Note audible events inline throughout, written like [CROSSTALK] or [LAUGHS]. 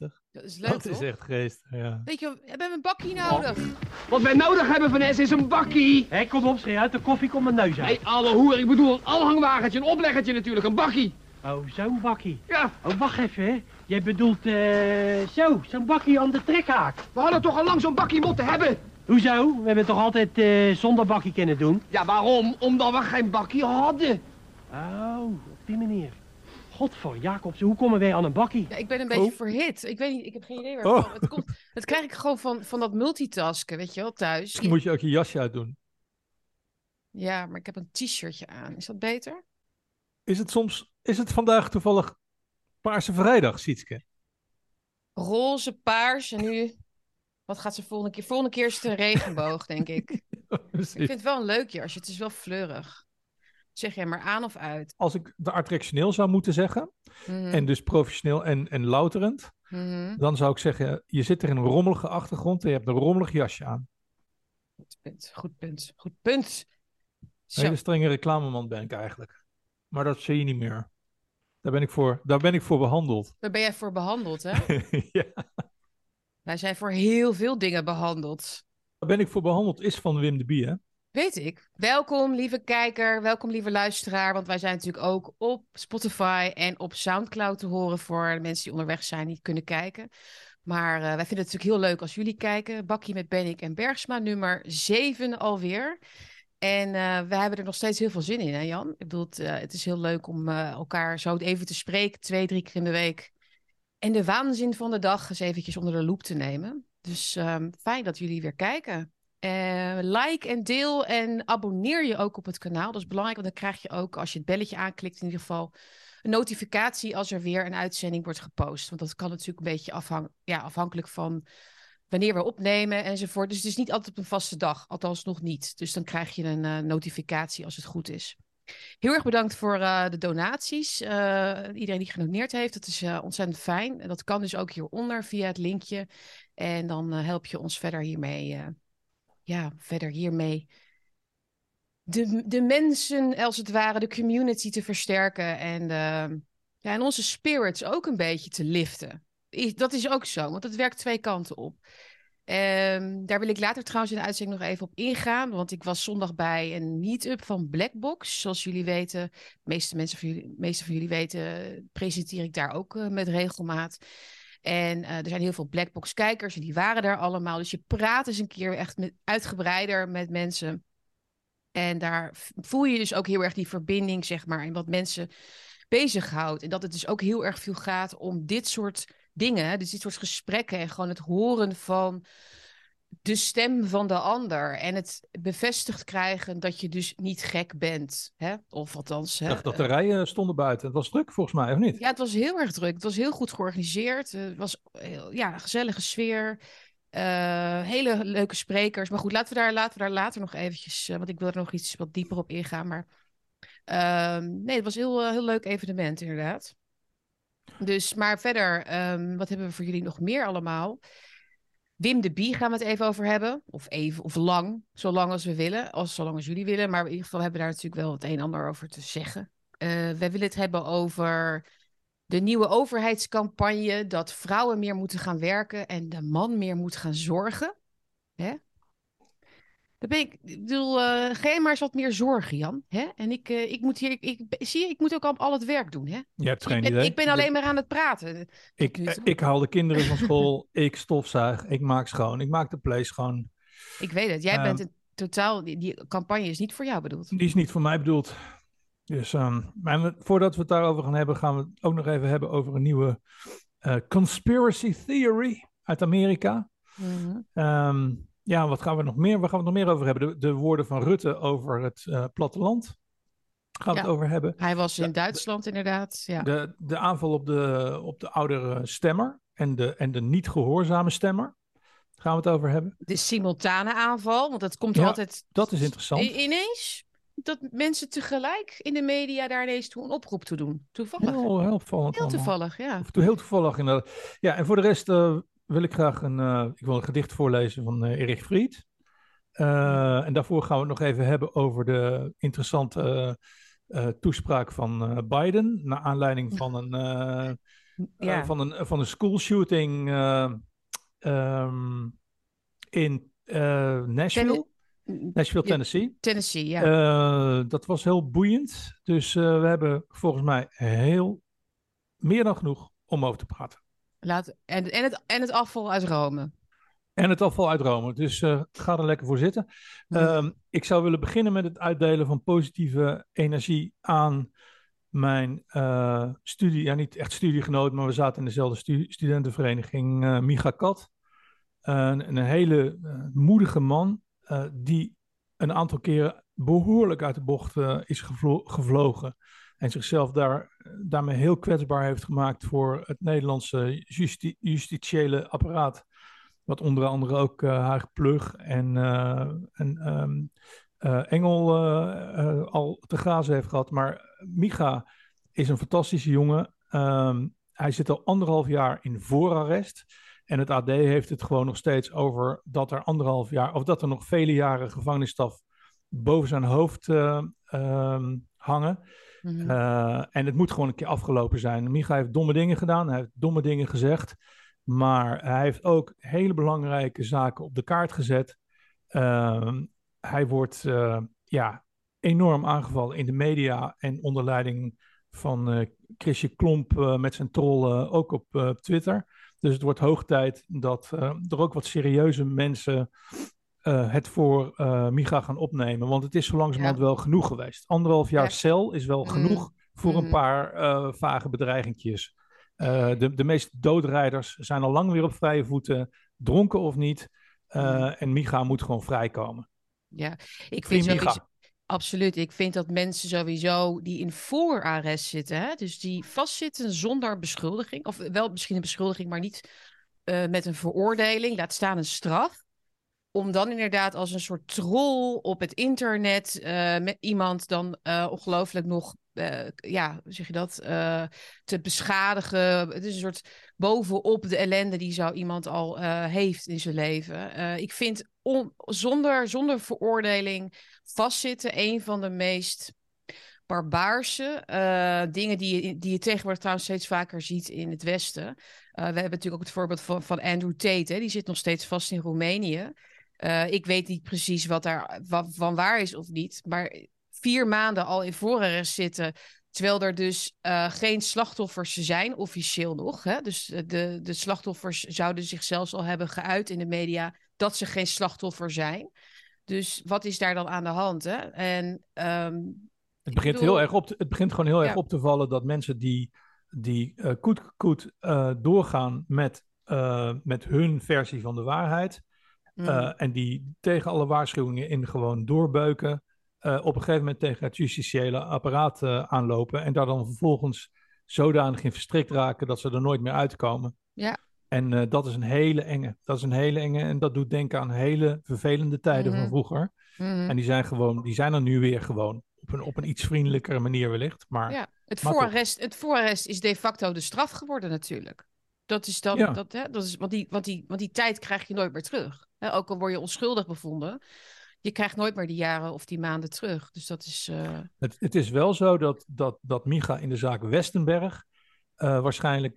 geestig. Dat is leuk, Dat is echt geestig, ja. Weet je, we hebben een bakkie nodig. Wat wij nodig hebben, Vanessa, is een bakkie. Hé, kom op, schreeuw uit de koffie, kom mijn neus Hé, uit. alle hoer, ik bedoel een aanhangwagentje, een opleggertje natuurlijk, een bakkie. Oh, zo'n bakkie. Ja, Oh, wacht even, hè. Jij bedoelt, eh, zo, zo'n bakkie aan de trekhaak. we hadden toch al lang zo'n bakkie moeten hebben. Hoezo? We hebben toch altijd eh, zonder bakkie kunnen doen? Ja, waarom? Omdat we geen bakkie hadden. Oh, op die manier. Godver, Jacobs, hoe komen wij aan een bakkie? Ja, ik ben een beetje Oh. verhit. Ik weet niet, ik heb geen idee waar Oh. het komt. Het, [LAUGHS] komt. het krijg ik gewoon van, van dat multitasken, weet je wel, thuis. Misschien moet je ook je jasje uitdoen. Ja, maar ik heb een t-shirtje aan. Is dat beter? Is het soms, is het vandaag toevallig Paarse Vrijdag, Sietske? Roze, paars en nu... Wat gaat ze volgende keer? Volgende keer is het een regenboog, denk ik. [LAUGHS] Ik vind het wel een leuk jasje. Het is wel fleurig. Zeg jij maar aan of uit? Als ik de attractioneel zou moeten zeggen, Mhm, en dus professioneel en, en louterend, mhm. dan zou ik zeggen, je zit er in een rommelige achtergrond en je hebt een rommelig jasje aan. Goed punt, goed punt, goed punt. Een hele strenge reclameman ben ik eigenlijk. Maar dat zie je niet meer. Daar ben ik voor, daar ben ik voor behandeld. [LAUGHS] daar ben jij voor behandeld, hè? [LAUGHS] ja, Wij zijn voor heel veel dingen behandeld. daar ben ik voor behandeld is van Wim de Bie, hè? Weet ik. Welkom, lieve kijker. Welkom, lieve luisteraar. Want wij zijn natuurlijk ook op Spotify en op Soundcloud te horen voor de mensen die onderweg zijn, die kunnen kijken. Maar eh, wij vinden het natuurlijk heel leuk als jullie kijken. Bakkie met Bennik en Bergsma, nummer 7 alweer. En eh we hebben er nog steeds heel veel zin in, hè Jan? Ik bedoel, het, eh, is heel leuk om elkaar zo even te spreken, twee, drie keer in de week. En de waanzin van de dag eens eventjes onder de loep te nemen. Dus ehm, fijn dat jullie weer kijken. Eh, like en deel en abonneer je ook op het kanaal. Dat is belangrijk, want dan krijg je ook, als je het belletje aanklikt, in ieder geval een notificatie als er weer een uitzending wordt gepost. Want dat kan natuurlijk een beetje afhang ja, afhankelijk van wanneer we opnemen enzovoort. Dus het is niet altijd op een vaste dag, althans nog niet. Dus dan krijg je een eh, notificatie als het goed is. Heel erg bedankt voor eh, de donaties. Iedereen die genoteerd heeft, dat is ontzettend fijn. En dat kan dus ook hieronder via het linkje. En dan help je ons verder hiermee. Ja, verder hiermee. De, de mensen, als het ware, de community te versterken. En, eh, ja, en onze spirits ook een beetje te liften. Dat is ook zo, want het werkt twee kanten op. Ehm, daar wil ik later trouwens in de uitzending nog even op ingaan. Want ik was zondag bij een meet-up van Blackbox. Zoals jullie weten, de meeste, mensen van jullie, meeste van jullie weten, presenteer ik daar ook eh, met regelmaat. En eh, er zijn heel veel Blackbox kijkers en die waren daar allemaal. Dus je praat eens een keer echt met, uitgebreider met mensen. En daar voel je dus ook heel erg die verbinding, zeg maar, en wat mensen bezighoudt. En dat het dus ook heel erg veel gaat om dit soort dingen, dus dit soort gesprekken en gewoon het horen van de stem van de ander. En het bevestigd krijgen dat je dus niet gek bent. Hè? Of althans. Hè? dacht dat de rijen stonden buiten. Het was druk volgens mij, of niet? Ja, het was heel erg druk. Het was heel goed georganiseerd. Eh, Het was heel, ja, een gezellige sfeer. Eh, hele leuke sprekers. Maar goed, laten we daar, laten we daar later nog eventjes... eh, want ik wil er nog iets wat dieper op ingaan. Maar ehm, nee, het was een heel, eh, heel leuk evenement inderdaad. Dus, maar verder, ehm, wat hebben we voor jullie nog meer allemaal? Wim de Bie gaan we het even over hebben. Of even, of lang, zolang als we willen. Als, zolang als jullie willen. Maar in ieder geval hebben we daar natuurlijk wel het een en ander over te zeggen. Eh wij willen het hebben over de nieuwe overheidscampagne. Dat vrouwen meer moeten gaan werken en de man meer moet gaan zorgen. Hè? Dan ben ik, ik bedoel, ga je maar eens wat meer zorgen, Jan. Hè? En ik, eh, ik moet hier, ik, ik, zie je, ik moet ook al, al het werk doen. Hè? Je hebt geen ik, ben, idee. ik ben alleen maar aan het praten. Ik, eh, ik haal de kinderen van [LAUGHS] school, ik stofzuig, ik maak schoon, ik maak de play schoon. Ik weet het. Jij Ehm, bent een totaal. Die, die campagne is niet voor jou bedoeld. Die is niet voor mij bedoeld. Dus ehm, maar voordat we het daarover gaan hebben, gaan we het ook nog even hebben over een nieuwe conspiracy theory uit Amerika. Ehm, ja, wat gaan we nog meer? Waar gaan we het nog meer over hebben? De, de woorden van Rutte over het eh, platteland. Gaan we Ja. het over hebben. Hij was in Duitsland inderdaad. Ja. De, de aanval op de, op de oudere stemmer en de, en de niet gehoorzame stemmer. Gaan we het over hebben. De simultane aanval, want dat komt Ja, altijd Dat is interessant. Ineens. Dat mensen tegelijk in de media daar ineens toe een oproep toe doen. Toevallig. Heel, Heel, heel opvallend. allemaal. toevallig, ja. Heel toevallig inderdaad. Ja, en voor de rest eh, wil ik graag een, eh, ik wil een gedicht voorlezen van eh Erich Fried. Eh, en daarvoor gaan we het nog even hebben over de interessante toespraak van Biden. Naar aanleiding van een, Ja. van, een, van een school shooting eh, ehm, in Nashville, Nashville. Tennessee. Tennessee, ja. Dat was heel boeiend. Dus we hebben volgens mij heel meer dan genoeg om over te praten. Laat, en, en, het, en het afval uit Rome. En het afval uit Rome. Dus eh, ga er lekker voor zitten. Ehm, ik zou willen beginnen met het uitdelen van positieve energie aan mijn eh, studie. Ja, niet echt studiegenoot, maar we zaten in dezelfde stu- studentenvereniging. eh Micha Kat. Een- een hele moedige man die een aantal keren behoorlijk uit de bocht is gevlo- gevlogen. En zichzelf daar, daarmee heel kwetsbaar heeft gemaakt voor het Nederlandse justi- justitiële apparaat. Wat onder andere ook eh Haag Plug en, eh, ehm, eh, Engel al te grazen heeft gehad. Maar Micha is een fantastische jongen. Ehm, hij zit al anderhalf jaar in voorarrest. En het AD heeft het gewoon nog steeds over dat er anderhalf jaar, of dat er nog vele jaren gevangenisstraf boven zijn hoofd eh, ehm, Mhm. Uh, en het moet gewoon een keer afgelopen zijn. Micha heeft domme dingen gedaan, hij heeft domme dingen gezegd. Maar hij heeft ook hele belangrijke zaken op de kaart gezet. Uh, hij wordt uh, ja, enorm aangevallen in de media en onder leiding van uh, Chrisje Klomp met zijn trollen ook op Twitter. Dus het wordt hoog tijd dat er ook wat serieuze mensen uh, het voor uh, Micha gaan opnemen. Want het is zo langzamerhand ja. wel genoeg geweest. Anderhalf jaar ja. cel is wel genoeg mm. voor een paar uh, vage bedreigingjes. De, de meeste doodrijders zijn al lang weer op vrije voeten, dronken of niet. Uh, en Micha moet gewoon vrijkomen. Ja, ik vind sowieso, absoluut. Ik vind dat mensen sowieso die in voorarrest zitten, hè, dus die vastzitten zonder beschuldiging, of wel misschien een beschuldiging, maar niet met een veroordeling, laat staan een straf om dan inderdaad als een soort troll op het internet uh, met iemand dan uh, ongelooflijk nog, uh, ja, hoe zeg je dat, te beschadigen. Het is een soort bovenop de ellende die zo iemand al heeft in zijn leven. ik vind on, zonder, zonder veroordeling vastzitten een van de meest barbaarse dingen die je, die je tegenwoordig trouwens steeds vaker ziet in het Westen. we hebben natuurlijk ook het voorbeeld van, van Andrew Tate, hè? die zit nog steeds vast in Roemenië. Uh, ik weet niet precies wat daar wat, van waar is of niet. Maar vier maanden al in voorarrest zitten. Terwijl er dus uh, geen slachtoffers zijn, officieel nog. Hè? Dus de, de slachtoffers zouden zichzelf al hebben geuit in de media dat ze geen slachtoffer zijn. Dus wat is daar dan aan de hand? Hè? En, um, het, begint bedoel... heel erg op te, het begint gewoon heel ja. erg op te vallen dat mensen die, die uh, koet, koet uh, doorgaan met, met hun versie van de waarheid. Mm. Uh, en die tegen alle waarschuwingen in gewoon doorbeuken. Uh, op een gegeven moment tegen het justitiële apparaat uh, aanlopen. En daar dan vervolgens zodanig in verstrikt raken dat ze er nooit meer uitkomen. Ja. En dat is een hele enge. Dat is een hele enge. En dat doet denken aan hele vervelende tijden Mhm. van vroeger. Mm. En die zijn, gewoon, die zijn er nu weer gewoon. Op een, op een iets vriendelijkere manier wellicht. Maar, ja. het, voorarrest, het voorarrest is de facto de straf geworden natuurlijk. Dat is dan, Ja. dat, hè, dat is, want, die, want, die, want die tijd krijg je nooit meer terug. Ook al word je onschuldig bevonden, je krijgt nooit meer die jaren of die maanden terug. Dus dat is. eh, Het, het is wel zo dat, dat, dat Micha in de zaak Westenberg uh, waarschijnlijk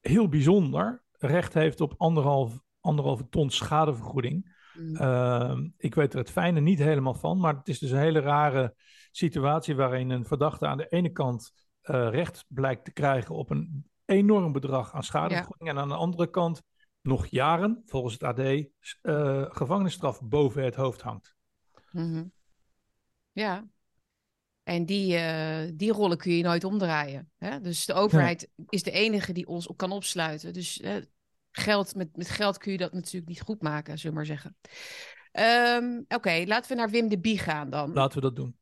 heel bijzonder recht heeft op anderhalf, anderhalve ton schadevergoeding. mm, Uh, ik weet er het fijne niet helemaal van, maar het is dus een hele rare situatie waarin een verdachte aan de ene kant uh, recht blijkt te krijgen op een enorm bedrag aan schadevergoeding en aan de andere kant nog jaren, volgens het AD, uh, gevangenisstraf boven het hoofd hangt. mhm. Ja. En die, eh, die rollen kun je nooit omdraaien. Hè? Dus de overheid is de enige die ons op kan opsluiten. Dus eh, geld, met, met geld kun je dat natuurlijk niet goed maken, zullen we maar zeggen. Ehm, Oké, laten we naar Wim de Bie gaan dan. Laten we dat doen.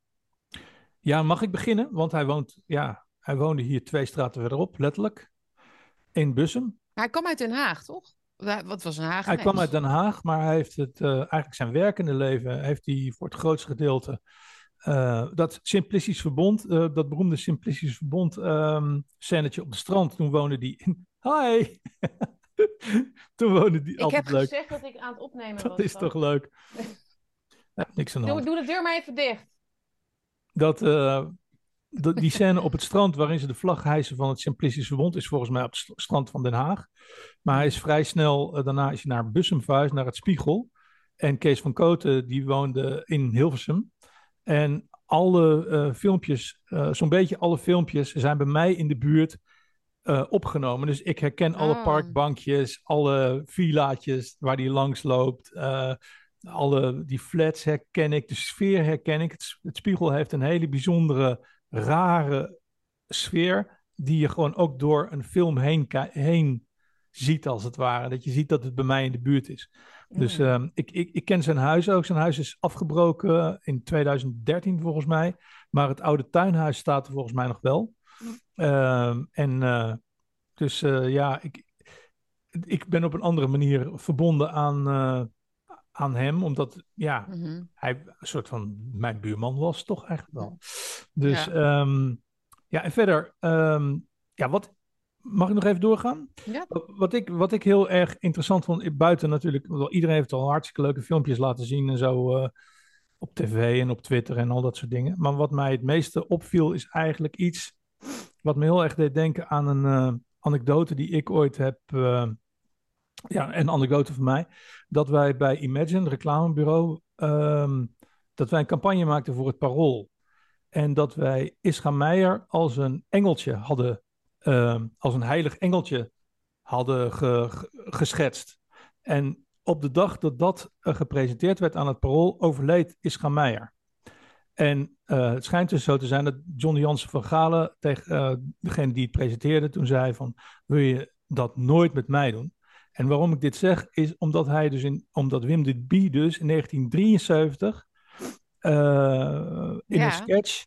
Ja, mag ik beginnen? Want hij woont, ja, hij woonde hier twee straten verderop, letterlijk. In Bussum. Hij kwam uit Den Haag, toch? Wa- Wat was een Haag? Hij kwam uit Den Haag, maar hij heeft het, eh, eigenlijk zijn werkende leven heeft hij voor het grootste gedeelte eh, dat Simplicisch Verbond, eh, dat beroemde Simplicisch Verbond um, scènetje op de strand. Toen woonde hij in... [LAUGHS] Hi! [LAUGHS] Toen woonde hij Ik altijd heb leuk. gezegd dat ik aan het opnemen was. Dat is toch leuk? [LAUGHS] Ja, niks aan de Doe, hand. doe de deur maar even dicht. Dat, eh, de- die scène op het strand waarin ze de vlag hijsen van het Simplicisch Verbond is volgens mij op het st- strand van Den Haag. Maar hij is vrij snel, eh, daarna is hij naar Bussum verhuisd, naar het Spiegel. En Kees van Koten, die woonde in Hilversum. En alle eh, filmpjes, eh, zo'n beetje alle filmpjes, zijn bij mij in de buurt opgenomen. Dus ik herken alle Oh. parkbankjes, alle villaatjes waar die langs loopt. alle die flats herken ik, de sfeer herken ik. Het Spiegel heeft een hele bijzondere, rare sfeer. Die je gewoon ook door een film heen, heen ziet, als het ware. Dat je ziet dat het bij mij in de buurt is. Dus ehm, ik, ik, ik ken zijn huis ook. Zijn huis is afgebroken in 2013 volgens mij. Maar het oude tuinhuis staat er volgens mij nog wel. Ehm, en eh, dus eh, ja, ik, ik ben op een andere manier verbonden aan, eh, aan hem. Omdat ja, Mhm. hij een soort van mijn buurman was, toch eigenlijk wel. Dus ja, ja en verder, ehm, ja, wat. Mag ik nog even doorgaan? Ja. Wat ik, wat ik heel erg interessant vond, buiten natuurlijk, wel, iedereen heeft al hartstikke leuke filmpjes laten zien en zo eh, op tv en op Twitter en al dat soort dingen. Maar wat mij het meeste opviel is eigenlijk iets wat me heel erg deed denken aan een eh, anekdote die ik ooit heb, eh, ja, een anekdote van mij, dat wij bij Imagine, reclamebureau, ehm, dat wij een campagne maakten voor het Parool. En dat wij Ischa Meijer als een engeltje hadden, ehm, als een heilig engeltje hadden ge- ge- geschetst. En op de dag dat dat eh, gepresenteerd werd aan het Parool, overleed Ischa Meijer. En eh, het schijnt dus zo te zijn dat Johnny Jansen van Galen tegen eh, degene die het presenteerde, toen zei van, wil je dat nooit met mij doen? En waarom ik dit zeg, is omdat hij dus in, omdat Wim de Bie dus in 1973 eh, in Ja. een sketch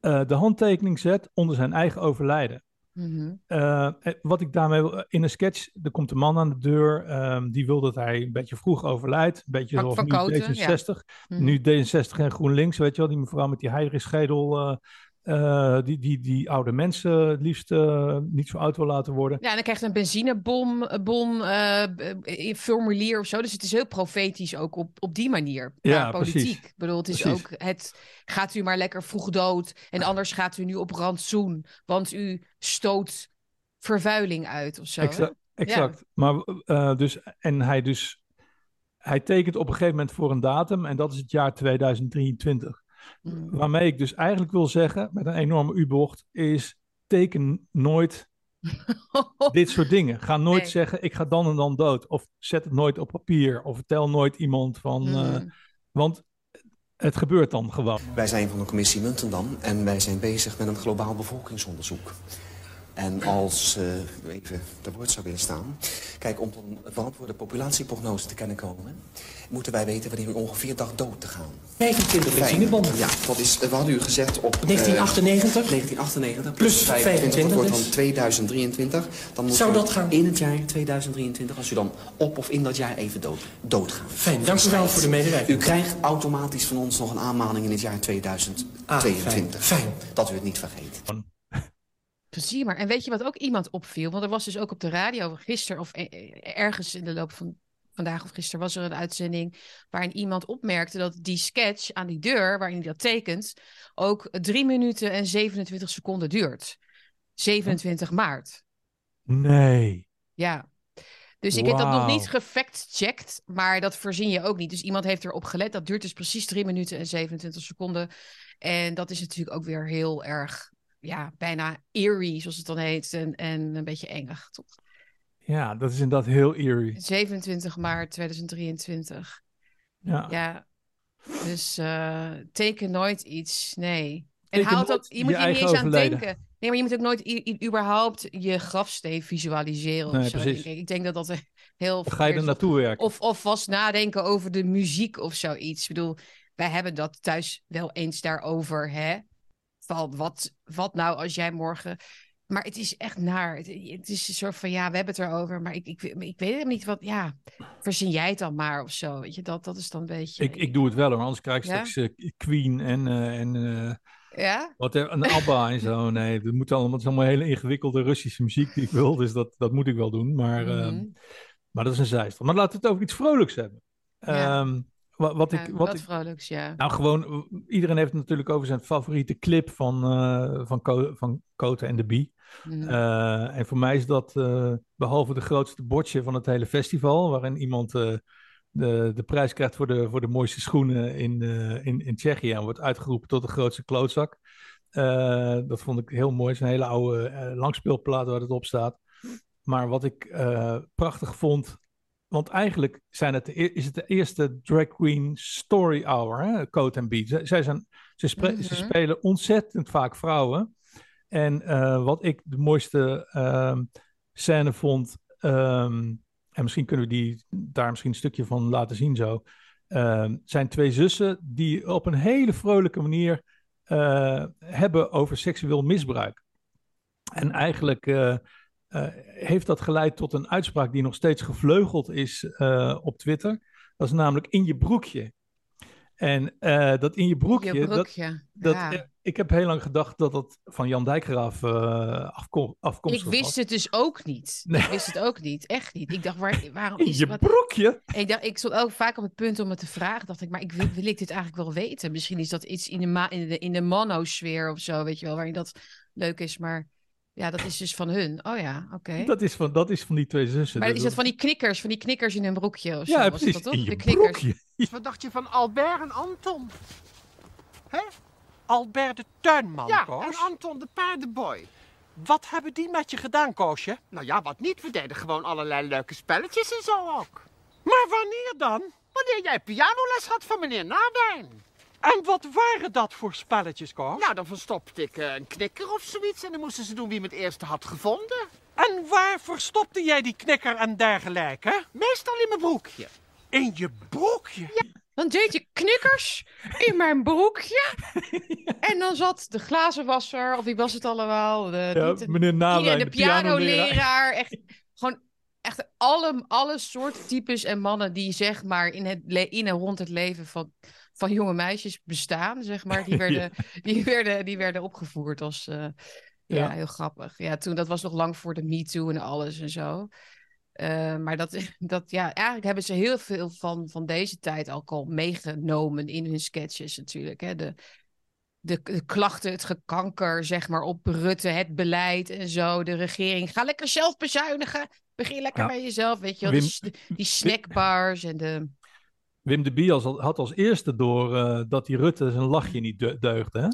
eh, de handtekening zet onder zijn eigen overlijden. Mhm. Eh, wat ik daarmee wil- in een sketch, er komt een man aan de deur, ehm, die wil dat hij een beetje vroeg overlijdt, een beetje Van- zoals nu Koten, ja. D66. Mhm. Nu D66 en GroenLinks, weet je wel, die mevrouw met die Heidrichschedel, eh die, die, die oude mensen het liefst eh, niet zo oud wil laten worden. Ja, en dan krijgt een benzinebom eh, bon, eh, b- eh, formulier of zo. Dus het is heel profetisch ook op, op die manier. Ja, politiek. precies. Ik bedoel, het is Precies. ook het gaat u maar lekker vroeg dood. En anders gaat u nu op rantsoen. Want u stoot vervuiling uit of zo. Exact. exact. Maar dus, en hij dus, hij tekent op een gegeven moment voor een datum en dat is het jaar 2023. Mm. Waarmee ik dus eigenlijk wil zeggen, met een enorme U-bocht, is teken nooit [LAUGHS] dit soort dingen. Ga nooit Nee. zeggen, ik ga dan en dan dood. Of zet het nooit op papier. Of vertel nooit iemand van, eh, Mm. want het gebeurt dan gewoon. Wij zijn van de commissie Muntendam en wij zijn bezig met een globaal bevolkingsonderzoek. En als uh, u even te woord zou willen staan. Kijk, om tot een verantwoorde populatieprognose te kunnen komen... moeten wij weten wanneer u ongeveer dacht dood te gaan. 25 benzinebommen. Ja, dat is, we hadden u gezet op... 1998. Uh, 1998 plus 25, dat wordt dan 2023. Dan moet Zou dat gaan? in het jaar 2023, als u dan op of in dat jaar even dood, doodgaat. Fijn, dank u wel voor de medewerking. U krijgt automatisch van ons nog een aanmaning in het jaar 2022. Ah, fijn. fijn. Dat u het niet vergeet. Plezier maar. En weet je wat ook iemand opviel? Want er was dus ook op de radio gisteren of eh, ergens in de loop van vandaag of gisteren was er een uitzending waarin iemand opmerkte dat die sketch aan die deur waarin hij dat tekent ook 3 minuten en 27 seconden duurt. 27 maart. Nee. Ja. Dus ik heb dat nog niet gefact-checked, maar dat voorzien je ook niet. Dus iemand heeft erop gelet. Dat duurt dus precies 3 minuten en 27 seconden. En dat is natuurlijk ook weer heel erg, ja, bijna eerie, zoals het dan heet. En, en een beetje engig, toch? Ja, dat is inderdaad heel eerie. 27 maart 2023. Ja. Ja. Dus eh, teken nooit iets, nee. En haal nooit je je moet hier niet eens aan denken. Nee, maar je moet ook nooit überhaupt je grafsteen visualiseren. Nee, of zo, precies. denk ik. ik denk dat dat heel ga je er naartoe werken. Of, of vast nadenken over de muziek of zoiets. Ik bedoel, wij hebben dat thuis wel eens daarover, hè? Van wat, wat nou als jij morgen. Maar het is echt naar. Het, het is een soort van ja, we hebben het erover, maar ik, ik, ik weet hem niet wat. Ja, verzin jij het dan maar of zo. Weet je, dat, dat is dan een beetje. Ik, ik doe het wel hoor, anders krijg ik Ja? straks eh, Queen en, eh, en eh, Ja? wat, een ABBA en zo. [LAUGHS] Nee, dat moet allemaal, het is allemaal hele ingewikkelde Russische muziek die ik wil, dus dat, dat moet ik wel doen. Maar, Mhm. ehm, maar dat is een zijstand. Maar laten we het over iets vrolijks hebben. Ja. Ehm, Wat, wat Ja, ik, wat wat ik, vrolijks, ja. nou, gewoon, iedereen heeft het natuurlijk over zijn favoriete clip van, eh van, Co van Cote en de Bie. Mhm. Eh, en voor mij is dat, eh, behalve de grootste bordje van het hele festival, waarin iemand de, de prijs krijgt voor de, voor de mooiste schoenen in, in, in Tsjechië en wordt uitgeroepen tot de grootste klootzak. Dat vond ik heel mooi. Het is een hele oude langspeelplaat waar het op staat. Maar wat ik prachtig vond, want eigenlijk zijn het e- is het de eerste drag queen story hour, hè? Coat en Beat. Zij, zij zijn, ze, Mhm. spelen ontzettend vaak vrouwen. En eh, wat ik de mooiste ehm, scène vond, ehm, en misschien kunnen we die daar misschien een stukje van laten zien zo, ehm, zijn twee zussen die op een hele vrolijke manier eh, hebben over seksueel misbruik. En eigenlijk eh, eh, heeft dat geleid tot een uitspraak die nog steeds gevleugeld is eh, op Twitter. Dat is namelijk in je broekje. En eh, dat in je broekje, Je dat, broekje. dat, ja. ik heb heel lang gedacht dat dat van Jan Dijkgraaf afkom, Ik afkomstig was. wist het dus ook niet. Nee. Ik wist het ook niet. Echt niet. Ik dacht, waar, waarom In is je wat... broekje? Ik, dacht, ik stond ook vaak op het punt om het te vragen. Dacht ik, maar ik wil, wil ik dit eigenlijk wel weten? Misschien is dat iets in de, in de, in de manosfeer of zo, weet je wel, waarin dat leuk is. Maar ja, dat is dus van hun. Oh ja, oké. Dat, is van, dat is van die twee zussen. Maar Dus is dat van die knikkers, van die knikkers in hun broekje of zo? Ja, precies. Dat, toch? in je de knikkers. broekje. [LAUGHS] Wat dacht je van Albert en Anton? Albert de tuinman, ja, Koos. en Anton de paardenboy. Wat hebben die met je gedaan, Koosje? Nou ja, wat niet. We deden gewoon allerlei leuke spelletjes en zo ook. Maar wanneer dan? Wanneer jij pianoles had van meneer Nawijn. En wat waren dat voor spelletjes, Koos? Nou, dan verstopte ik eh, een knikker of zoiets en dan moesten ze doen wie hem het eerste had gevonden. En waar verstopte jij die knikker en dergelijke? Meestal in mijn broekje. In je broekje? Dan deed je knikkers in mijn broekje. En dan zat de glazenwasser, of wie was het allemaal? De, Ja, de- meneer iedereen, de de pianoleraar. Echt, gewoon echt alle, alle soorten types en mannen die zeg maar in, het in en rond het leven van, van jonge meisjes bestaan, zeg maar. Die [LAUGHS] werden, die werden, die werden opgevoerd als... eh, ja, Ja. heel grappig. Ja, toen, dat was nog lang voor de MeToo en alles en zo. Eh, maar dat, [LAUGHS] dat, ja, eigenlijk hebben ze heel veel van, van deze tijd ook al meegenomen in hun sketches natuurlijk. Hè? De, de, de klachten, het gekanker, zeg maar, op Rutte, het beleid en zo. De regering, ga lekker zelf bezuinigen. Begin lekker Ja. bij jezelf, weet je wel. Wim- die snackbars en de... Wim de Bie als- had als eerste door eh, dat die Rutte zijn lachje niet de- deugde. Hè?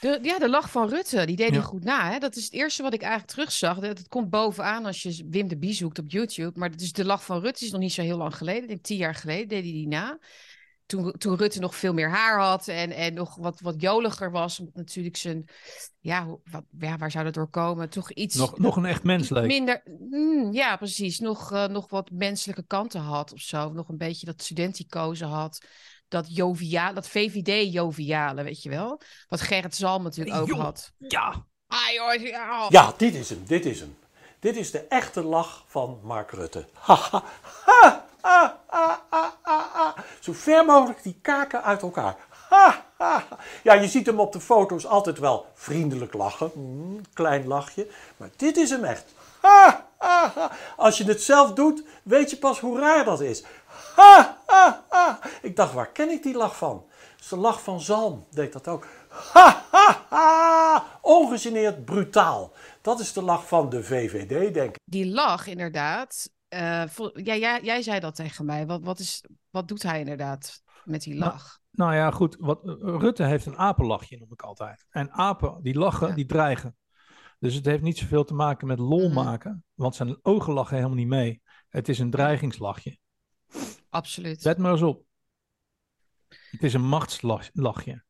De, ja, de lach van Rutte, die deed Ja. hij goed na. Hè? Dat is het eerste wat ik eigenlijk terugzag. Dat, het komt bovenaan als je Wim de Bie zoekt op YouTube. Maar is de lach van Rutte is nog niet zo heel lang geleden. Ik denk tien jaar geleden deed hij die na. Toen, toen Rutte nog veel meer haar had en, en nog wat, wat joliger was. Omdat natuurlijk zijn... Ja, wat, ja, waar zou dat door komen? Toch iets... Nog, nog een echt mens leek. Minder, mm, ja, precies. Nog, eh, nog wat menselijke kanten had of zo. Nog een beetje dat studenticozen had. Dat joviaal, dat VVD-joviale, weet je wel. Wat Gerrit Zalm natuurlijk ook Jong. had. Ja, Ah, joh, ja. Ja, dit is hem, dit is hem. Dit is de echte lach van Mark Rutte. Ha, ha, ha, ha, ha, ha, ha. Zo ver mogelijk die kaken uit elkaar. Ja, je ziet hem op de foto's altijd wel vriendelijk lachen. Mm, klein lachje. Maar dit is hem echt. Als je het zelf doet, weet je pas hoe raar dat is. Ik dacht, waar ken ik die lach van? Is de lach van Zalm, deed dat ook. Ongegeneerd brutaal. Dat is de lach van de VVD, denk ik. Die lach, inderdaad. Eh, ja, jij, jij zei dat tegen mij. Wat, wat, is, wat doet hij inderdaad met die Nou, lach? nou ja, goed. Wat, Rutte heeft een apenlachje, noem ik altijd. En apen, die lachen, Ja. die dreigen. Dus het heeft niet zoveel te maken met lol Mhm. maken. Want zijn ogen lachen helemaal niet mee. Het is een dreigingslachje. Absoluut. Let maar eens op. Het is een machtslachje.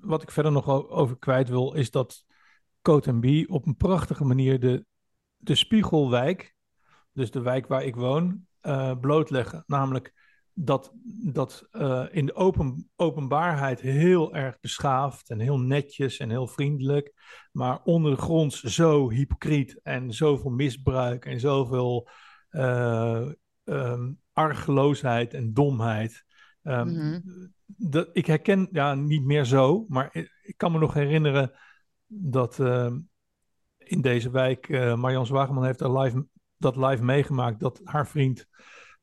Wat ik verder nog over kwijt wil, is dat Coat Bie op een prachtige manier de, de Spiegelwijk, dus de wijk waar ik woon, eh, blootleggen. Namelijk dat, dat eh, in de open, openbaarheid heel erg beschaafd en heel netjes en heel vriendelijk, maar ondergronds zo hypocriet en zoveel misbruik en zoveel eh, ehm, argeloosheid en domheid. Ehm, Mhm. dat, ik herken, ja, niet meer zo, maar ik, ik kan me nog herinneren dat ehm, in deze wijk, eh Marjan Zwageman heeft er live, dat live meegemaakt, dat haar vriend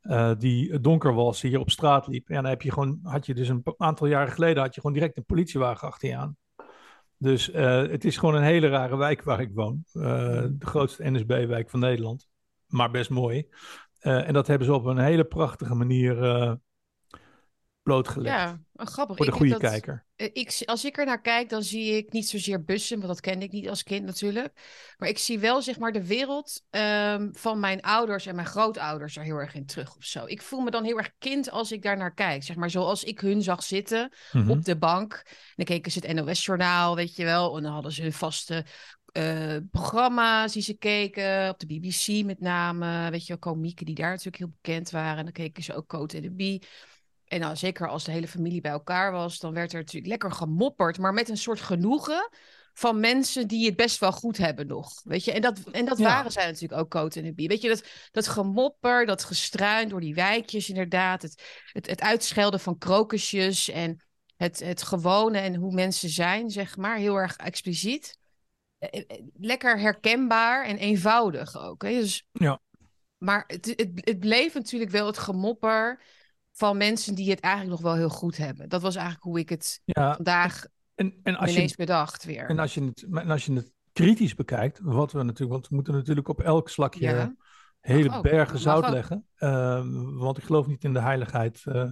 eh, die donker was, hier op straat liep. En dan heb je gewoon, had je dus een aantal jaren geleden, had je gewoon direct een politiewagen achter je aan. Dus eh, het is gewoon een hele rare wijk waar ik woon. Eh, de grootste NSB-wijk van Nederland. Maar best mooi. En dat hebben ze op een hele prachtige manier blootgelegd. Ja, oh, grappig. Voor de goede dat- kijker. eh, Ik, als ik er naar kijk, dan zie ik niet zozeer bussen, want dat kende ik niet als kind natuurlijk. Maar ik zie wel zeg maar de wereld ehm, van mijn ouders en mijn grootouders er heel erg in terug of zo. Ik voel me dan heel erg kind als ik daar naar kijk. Zeg maar zoals ik hun zag zitten Mhm. op de bank. En dan keken ze het NOS-journaal, weet je wel. En dan hadden ze hun vaste eh, programma's die ze keken. Op de BBC met name. Weet je wel, komieken die daar natuurlijk heel bekend waren. En dan keken ze ook Cote en de Bie. En nou, zeker als de hele familie bij elkaar was, dan werd er natuurlijk lekker gemopperd, maar met een soort genoegen van mensen die het best wel goed hebben nog. Weet je, en dat, en dat Ja. waren zij natuurlijk ook, Cote en Bie. Weet je, dat, dat gemopper, dat gestruin door die wijkjes inderdaad, het, het, het uitschelden van krokusjes en het, het gewone en hoe mensen zijn, zeg maar, heel erg expliciet. Eh, eh, Lekker herkenbaar en eenvoudig ook. Hè? Dus, Ja. maar het, het, het bleef natuurlijk wel het gemopper van mensen die het eigenlijk nog wel heel goed hebben. Dat was eigenlijk hoe ik het Ja, vandaag en, en als je ineens bedacht weer. En als je het, en als je het kritisch bekijkt, wat we natuurlijk, want we moeten natuurlijk op elk slakje Ja. hele ook, bergen zout leggen. Ehm, want ik geloof niet in de heiligheid eh,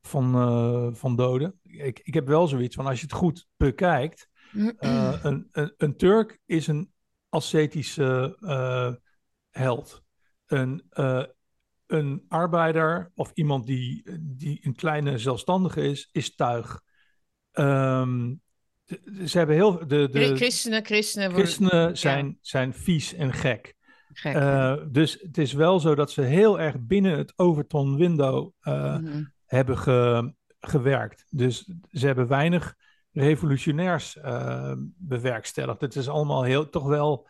van, eh, van doden. Ik, ik heb wel zoiets van als je het goed bekijkt. eh, een, een, een Turk is een ascetische held. Een, een arbeider of iemand die, die een kleine zelfstandige is, is tuig. Ehm, ze hebben heel de, de Christenen, christenen, christenen ja, zijn, zijn vies en gek. gek. Eh, dus het is wel zo dat ze heel erg binnen het Overton window eh, Mhm. hebben ge- gewerkt. Dus ze hebben weinig revolutionairs eh, bewerkstelligd. Het is allemaal heel, toch wel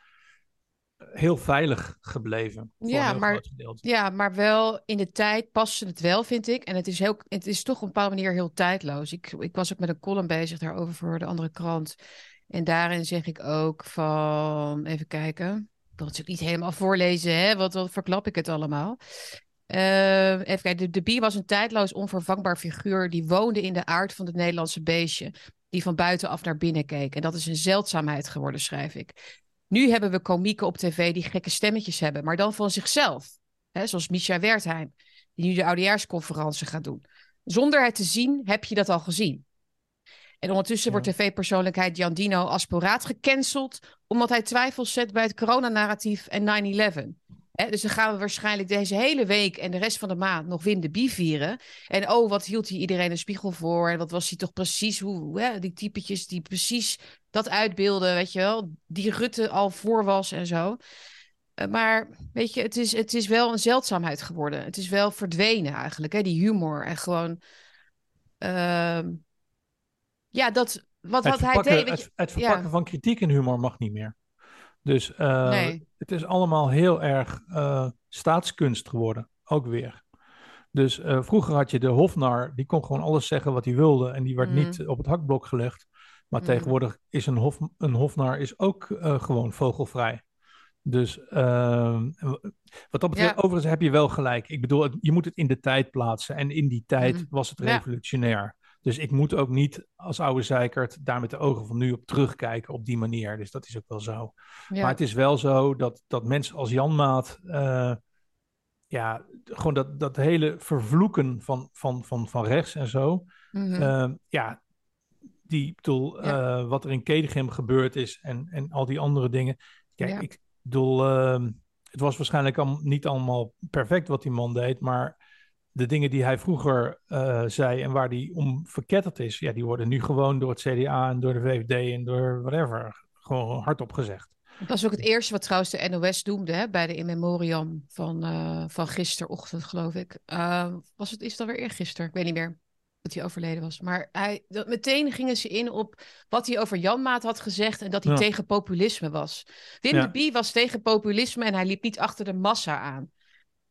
heel veilig gebleven. Voor Ja, maar, ja, maar wel in de tijd paste het wel, vind ik. En het is, heel, het is toch op een bepaalde manier heel tijdloos. Ik, ik was ook met een column bezig daarover voor de andere krant. En daarin zeg ik ook van, even kijken. Ik wil het natuurlijk niet helemaal voorlezen, hè, want dan verklap ik het allemaal. Eh, even kijken, de, de Bie was een tijdloos onvervangbaar figuur die woonde in de aard van het Nederlandse beestje, die van buitenaf naar binnen keek. En dat is een zeldzaamheid geworden, schrijf ik. Nu hebben we komieken op tv die gekke stemmetjes hebben, maar dan van zichzelf. Hè, zoals Misha Wertheim, die nu de oudejaarsconferentie gaat doen. Zonder het te zien, heb je dat al gezien. En ondertussen wordt tv-persoonlijkheid Jan Dino Asporaat gecanceld... omdat hij twijfels zet bij het coronanarratief en 9-11. Dus dan gaan we waarschijnlijk deze hele week en de rest van de maand nog Wim de Bie vieren. En oh, wat hield hij iedereen een spiegel voor? En wat was hij toch precies, hoe, hè, die typetjes die precies dat uitbeelden, weet je wel. Die Rutte al voor was en zo. Eh, maar weet je, het is, het is wel een zeldzaamheid geworden. Het is wel verdwenen eigenlijk, hè, die humor. En gewoon, ehm, ja, dat, wat, wat hij deed. je- het, het ja. verpakken van kritiek en humor mag niet meer. Dus eh, Nee. Het is allemaal heel erg eh, staatskunst geworden, ook weer. Dus eh, vroeger had je de hofnar, die kon gewoon alles zeggen wat hij wilde en die werd Mhm. niet op het hakblok gelegd. Maar Mhm. tegenwoordig is een, hof, een hofnar is ook eh, gewoon vogelvrij. Dus ehm, wat dat betreft, Ja. overigens heb je wel gelijk. Ik bedoel, je moet het in de tijd plaatsen. En in die tijd Mhm. was het revolutionair. Dus ik moet ook niet als oude zeikert daar met de ogen van nu op terugkijken op die manier. Dus dat is ook wel zo. Ja. Maar het is wel zo dat, dat mensen als Jan Maat, eh, ja, gewoon dat, dat hele vervloeken van, van, van, van rechts en zo. Mhm. eh, ja, die, ik bedoel, Ja. eh, wat er in Kedegem gebeurd is en, en al die andere dingen. Kijk, Ja. ik bedoel, ehm, het was waarschijnlijk al, niet allemaal perfect wat die man deed, maar de dingen die hij vroeger eh, zei en waar hij om verketterd is, ja, die worden nu gewoon door het CDA en door de VVD en door whatever gewoon hardop gezegd. Dat was ook het eerste wat trouwens de NOS doemde hè, bij de in memoriam van, eh, van gisterochtend, geloof ik. Eh, was het, is het alweer eergisteren? Ik weet niet meer dat hij overleden was. Maar hij, dat, meteen gingen ze in op wat hij over Janmaat had gezegd en dat hij Ja. tegen populisme was. Wim Ja. de Bie was tegen populisme en hij liep niet achter de massa aan.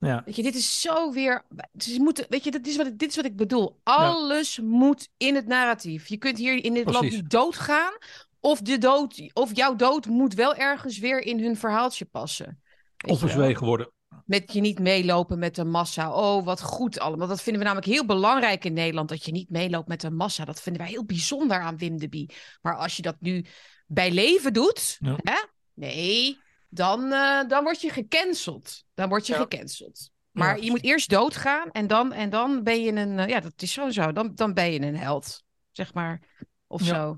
Ja, Weet je, dit is zo weer. Ze moeten, weet je, dit is, wat, ik- dit is wat ik bedoel. Alles moet in het narratief. Je kunt hier in dit land niet doodgaan. Of, de dood, of jouw dood moet wel ergens weer in hun verhaaltje passen. Of verzwegen worden. met je niet meelopen met de massa. Oh, wat goed allemaal. Dat vinden we namelijk heel belangrijk in Nederland, dat je niet meeloopt met de massa. Dat vinden wij heel bijzonder aan Wim de Bie. Maar als je dat nu bij leven doet, Ja. hè? nee, dan, eh, dan word je gecanceld. Dan word je Ja. gecanceld. Maar Ja, je moet eerst doodgaan en dan, en dan ben je een, eh, ja, dat is gewoon zo. Dan, dan ben je een held, zeg maar. Of Ja. zo.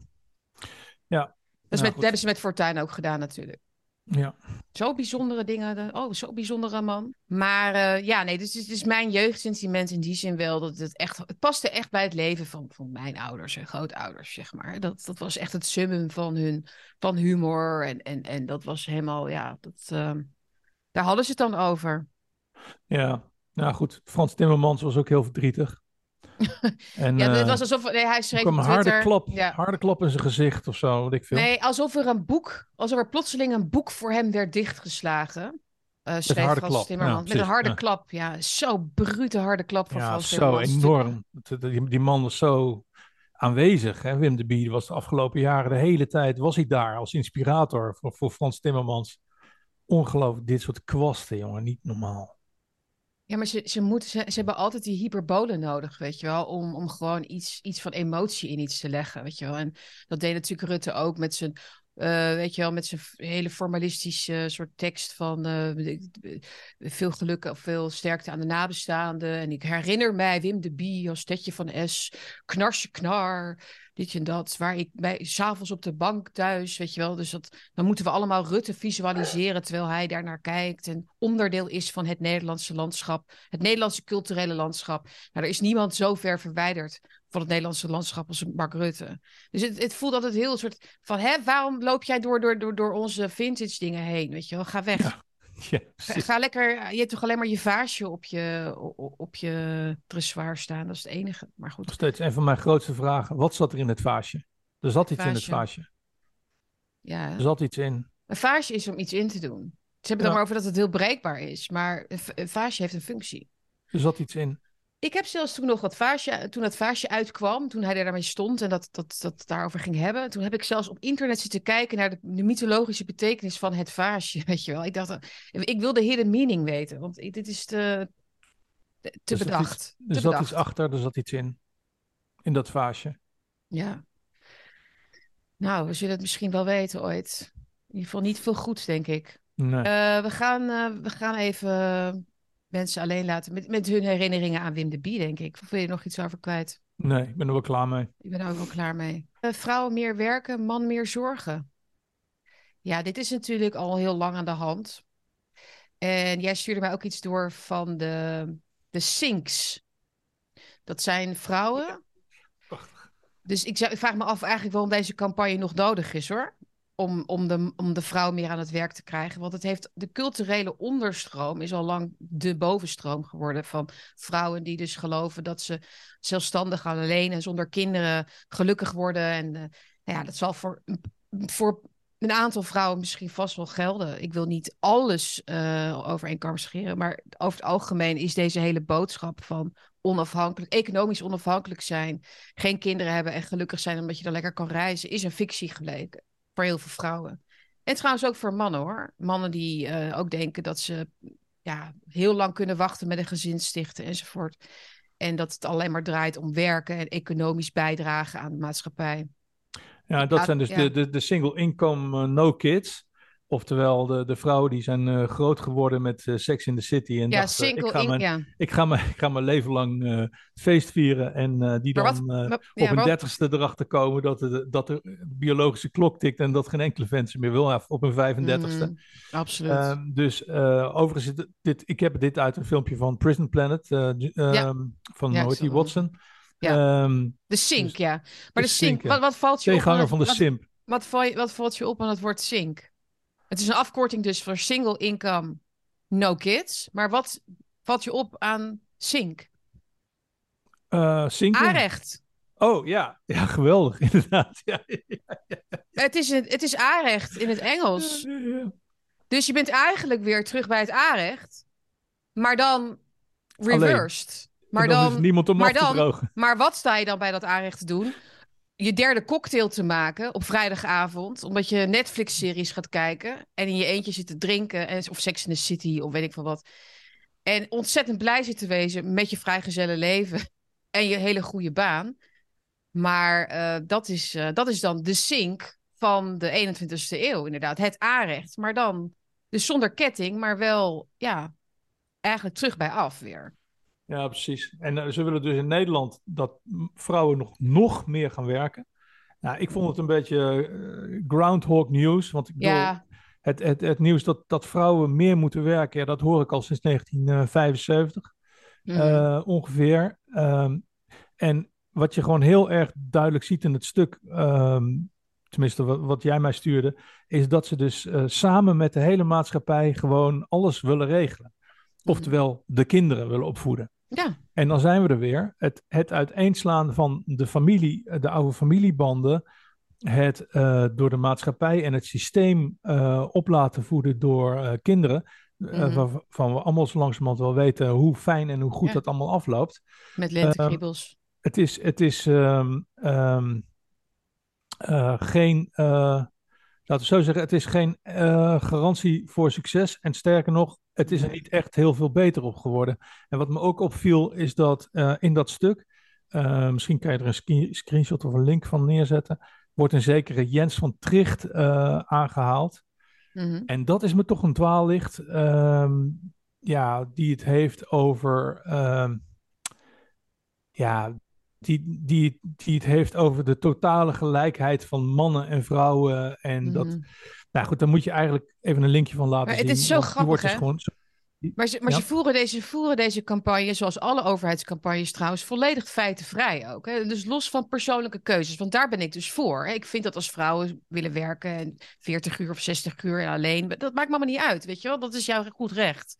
Ja. Dat, is Ja, met, dat hebben ze met Fortuyn ook gedaan natuurlijk. Ja. Zo bijzondere dingen. Oh, zo bijzondere man. Maar eh, ja, nee, dus het is mijn jeugdsentiment in die zin wel. Dat het echt, het paste echt bij het leven van, van mijn ouders en grootouders, zeg maar. Dat, dat was echt het summum van hun van humor. En, en, en dat was helemaal, ja, dat, ehm, daar hadden ze het dan over. Ja, nou goed. Frans Timmermans was ook heel verdrietig. En, ja, het eh, was alsof nee, hij schreef een harde klap, Ja. harde klap in zijn gezicht of zo, weet ik veel. Nee, alsof er een boek, alsof er plotseling een boek voor hem werd dichtgeslagen. Eh schreef harde Frans klap, Timmermans. ja, Met een harde ja. klap, ja. Zo brute harde klap van ja, Frans zo Timmermans. enorm. Die, die man was zo aanwezig. Hè? Wim de Bie was de afgelopen jaren de hele tijd was hij daar als inspirator voor, voor Frans Timmermans. Ongelooflijk, dit soort kwasten, jongen, niet normaal. Ja, maar ze, ze, moeten, ze, ze hebben altijd die hyperbolen nodig, weet je wel, om, om gewoon iets, iets van emotie in iets te leggen, weet je wel. En dat deed natuurlijk Rutte ook met zijn, eh, weet je wel, met zijn hele formalistische soort tekst van eh, ik- veel geluk of veel sterkte aan de nabestaanden. En ik herinner mij Wim de Bie als Tetje van S, knarsje knar, dit en dat, waar ik bij, s'avonds op de bank thuis, weet je wel. Dus dat, dan moeten we allemaal Rutte visualiseren terwijl hij daar naar kijkt en onderdeel is van het Nederlandse landschap, het Nederlandse culturele landschap. Nou, er is niemand zo ver verwijderd van het Nederlandse landschap als Mark Rutte. Dus het, het voelt altijd heel soort van, hè, waarom loop jij door, door, door, door onze vintage dingen heen, weet je wel? Ga weg. Ja, [LAUGHS] Ga, ga lekker, je hebt toch alleen maar je vaasje op je, op, je dressoir staan, dat is het enige. Maar goed. Nog steeds een van mijn grootste vragen. Wat zat er in het vaasje? Er zat iets in het Vaasje. Ja. Er zat iets in. Een vaasje is om iets in te doen. Ze hebben het Ja. dan maar over dat het heel breekbaar is, maar een vaasje heeft een functie. Er zat iets in. Ik heb zelfs toen nog dat vaasje, toen dat vaasje uitkwam, toen hij daarmee stond en dat, dat, dat daarover ging hebben, toen heb ik zelfs op internet zitten kijken naar de, de mythologische betekenis van het vaasje, [LAUGHS] weet je wel. Ik dacht, ik wil de hidden meaning weten, want dit is te, te bedacht. te Er zat bedacht. iets achter, er zat iets in. In dat vaasje. Ja. Nou, we zullen het misschien wel weten ooit. In ieder geval niet veel goeds, denk ik. Nee. Eh, we, gaan, eh, we gaan even mensen alleen laten met, met hun herinneringen aan Wim de Bie, denk ik. Of wil je er nog iets over kwijt? Nee, ik ben er wel klaar mee. Ik ben er ook wel klaar mee. Eh, vrouwen meer werken, man meer zorgen. Ja, dit is natuurlijk al heel lang aan de hand. En jij stuurde mij ook iets door van de, de Sinks. Dat zijn vrouwen. Dus ik, zou, ik vraag me af eigenlijk waarom deze campagne nog nodig is hoor. Om, om, de, om de vrouw meer aan het werk te krijgen. Want het heeft de culturele onderstroom is al lang de bovenstroom geworden. Van vrouwen die dus geloven dat ze zelfstandig alleen en zonder kinderen gelukkig worden. En eh, nou ja, dat zal voor, voor een aantal vrouwen misschien vast wel gelden. Ik wil niet alles eh over één kam scheren. Maar over het algemeen is deze hele boodschap van onafhankelijk, economisch onafhankelijk zijn, geen kinderen hebben en gelukkig zijn omdat je dan lekker kan reizen, is een fictie gebleken voor heel veel vrouwen. En trouwens ook voor mannen hoor. Mannen die eh, ook denken dat ze ja, heel lang kunnen wachten met een gezin stichten enzovoort. En dat het alleen maar draait om werken en economisch bijdragen aan de maatschappij. Ja, dat Ja, zijn dus ja. de, de, de single income eh, no kids. Oftewel de, de vrouwen die zijn eh, groot geworden met eh, Sex in the City. En Ja, single ik, ga in- mijn, ja. ik, ga mijn, ik ga mijn leven lang eh, feest vieren. En eh, die Maar dan wat- eh, op hun wat- dertigste erachter komen dat, de, dat de biologische klok tikt. En dat geen enkele vent ze meer wil ja, op hun 35ste. Mm, absoluut. Ehm, dus eh, overigens, dit, dit, ik heb dit uit een filmpje van Prison Planet. eh, ehm, Van zo- Watson. Ja. Ehm, de Sink, ja. Maar de, de Sink, wat, wat valt je op? Tegenhanger van de wat- Simp. Wat valt je op aan het woord Sink? Het is een afkorting dus voor single income, no kids. Maar wat valt je op aan Sink? eh Sinking. Aanrecht. Oh ja, ja geweldig [LAUGHS] inderdaad. Ja, Het is, een, het is aanrecht in het Engels. Dus je bent eigenlijk weer terug bij het aanrecht. Maar dan reversed. Maar En dan dan, niemand om maar af te dan, drogen. Maar wat sta je dan bij dat aanrecht te doen? Je derde cocktail te maken op vrijdagavond, omdat je Netflix-series gaat kijken en in je eentje zit te drinken, en, of Sex in the City of weet ik veel wat. En ontzettend blij zit te wezen met je vrijgezelle leven [LAUGHS] en je hele goede baan. Maar eh, dat, is, eh, dat is dan de sink van de 21ste eeuw, inderdaad. Het aanrecht, maar dan dus zonder ketting, maar wel ja, eigenlijk terug bij af weer. Ja, precies. En eh, ze willen dus in Nederland dat vrouwen nog, nog meer gaan werken. Nou, ik vond het een beetje eh, groundhog news. Want ik bedoel, Ja, het, het, het nieuws dat, dat vrouwen meer moeten werken, ja, dat hoor ik al sinds 1975 mhm. eh, ongeveer. Ehm, en wat je gewoon heel erg duidelijk ziet in het stuk, ehm, tenminste wat, wat jij mij stuurde, is dat ze dus samen met de hele maatschappij gewoon alles willen regelen. Oftewel, de kinderen willen opvoeden. ja. En dan zijn we er weer. Het, het uiteenslaan van de familie, de oude familiebanden. Het eh, door de maatschappij en het systeem eh, op laten voeden door eh, kinderen. Mhm. waarvan we allemaal zo langzamerhand wel weten hoe fijn en hoe goed Ja. dat allemaal afloopt. met lentekriebels. Het is, het is ehm, ehm, eh, geen, laten we zo zeggen, het is geen garantie voor succes. En sterker nog, het is er niet echt heel veel beter op geworden. En wat me ook opviel, is dat eh, in dat stuk, eh, misschien kan je er een screenshot of een link van neerzetten, wordt een zekere Jens van Tricht eh, aangehaald. Mhm. En dat is me toch een dwaallicht, ehm, ja, die het heeft over, ehm, ja, die, die, die het heeft over de totale gelijkheid van mannen en vrouwen. En dat, Mhm. Nou goed, daar moet je eigenlijk even een linkje van laten Maar zien. het is zo grappig, wordt dus hè? gewoon Maar, ze, maar Ja. ze, voeren deze, voeren deze campagne, zoals alle overheidscampagnes trouwens, volledig feitenvrij ook. Hè? Dus los van persoonlijke keuzes, want daar ben ik dus voor. hè. Ik vind dat als vrouwen willen werken en 40 uur of 60 uur alleen, dat maakt me allemaal niet uit, weet je wel. Dat is jouw goed recht.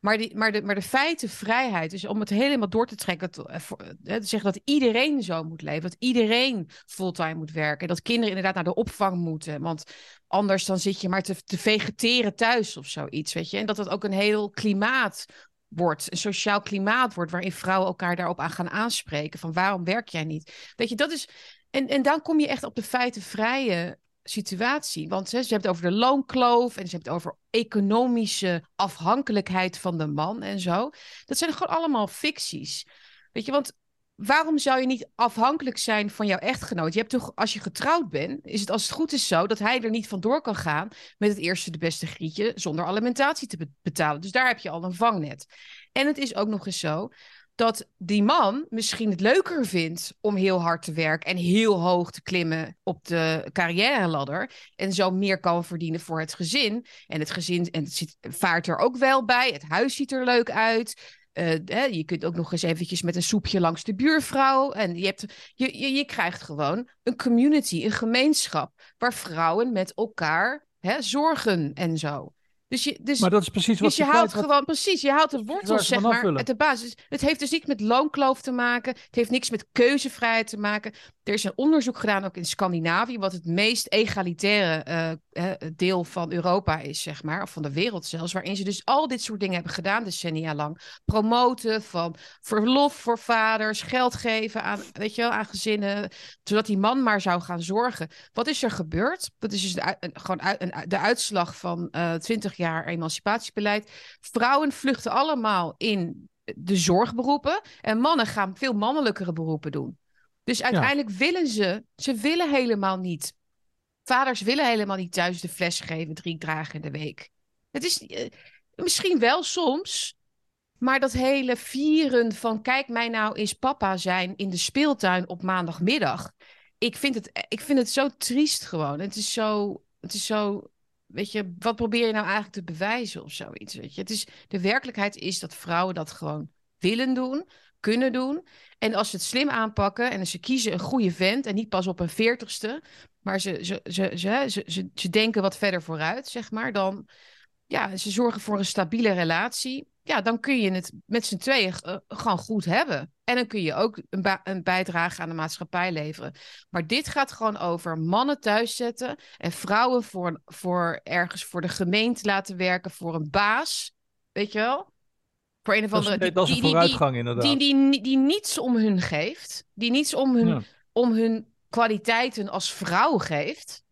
Maar, die, maar, de, maar de feitenvrijheid, dus om het helemaal door te trekken, te, eh, eh, te zeggen dat iedereen zo moet leven, dat iedereen fulltime moet werken, dat kinderen inderdaad naar de opvang moeten, want anders dan zit je maar te, te vegeteren thuis of zoiets, weet je. En dat het ook een heel klimaat wordt, een sociaal klimaat wordt, waarin vrouwen elkaar daarop aan gaan aanspreken, van waarom werk jij niet? Weet je, dat is, en, en dan kom je echt op de feitenvrije situatie. Want ze hebben het over de loonkloof en ze hebben het over economische afhankelijkheid van de man en zo. Dat zijn gewoon allemaal ficties. Weet je, want waarom zou je niet afhankelijk zijn van jouw echtgenoot? Je hebt toch, als je getrouwd bent, is het als het goed is zo dat hij er niet vandoor kan gaan met het eerste de beste grietje zonder alimentatie te be- betalen. Dus daar heb je al een vangnet. En het is ook nog eens zo dat die man misschien het leuker vindt om heel hard te werken en heel hoog te klimmen op de carrière-ladder en zo meer kan verdienen voor het gezin. En het gezin en het zit, vaart er ook wel bij. Het huis ziet er leuk uit. Eh, je kunt ook nog eens eventjes met een soepje langs de buurvrouw. En je, hebt, je, je, je krijgt gewoon een community, een gemeenschap, waar vrouwen met elkaar hè, zorgen en zo. Dus je, dus, Maar dat is precies wat dus je ze houdt wat- gewoon, precies, je houdt de wortels, ze zeg maar, uit de basis. Het heeft dus niks met loonkloof te maken. Het heeft niks met keuzevrijheid te maken. Er is een onderzoek gedaan, ook in Scandinavië, wat het meest egalitaire eh, eh, deel van Europa is, zeg maar, of van de wereld zelfs, waarin ze dus al dit soort dingen hebben gedaan, decennia lang. Promoten van verlof voor vaders, geld geven aan, weet je wel, aan gezinnen, zodat die man maar zou gaan zorgen. Wat is er gebeurd? Dat is dus de, gewoon de uitslag van eh 20 jaar emancipatiebeleid. Vrouwen vluchten allemaal in de zorgberoepen en mannen gaan veel mannelijkere beroepen doen. Dus uiteindelijk willen ze, ze willen helemaal niet. Vaders willen helemaal niet thuis de fles geven drie dagen in de week. Het is eh, misschien wel soms, maar dat hele vieren van kijk mij nou eens papa zijn in de speeltuin op maandagmiddag. Ik vind het, ik vind het zo triest gewoon. Het is zo, het is zo, weet je, wat probeer je nou eigenlijk te bewijzen of zoiets, weet je. Het is, de werkelijkheid is dat vrouwen dat gewoon willen doen, kunnen doen. En als ze het slim aanpakken en ze kiezen een goede vent en niet pas op een veertigste, maar ze, ze, ze, ze, ze, ze, ze denken wat verder vooruit, zeg maar, dan, ja, ze zorgen voor een stabiele relatie. Ja, dan kun je het met z'n tweeën eh, gewoon goed hebben. En dan kun je ook een, bijdrage aan de maatschappij leveren. Maar dit gaat gewoon over mannen thuiszetten en vrouwen voor, voor ergens voor de gemeente laten werken, voor een baas. Weet je wel? Voor een of Dat is- andere. dat is een die- die- vooruitgang, inderdaad. Die, die, die, die niets om hun geeft. Die niets om hun, Ja. om hun kwaliteiten als vrouw geeft.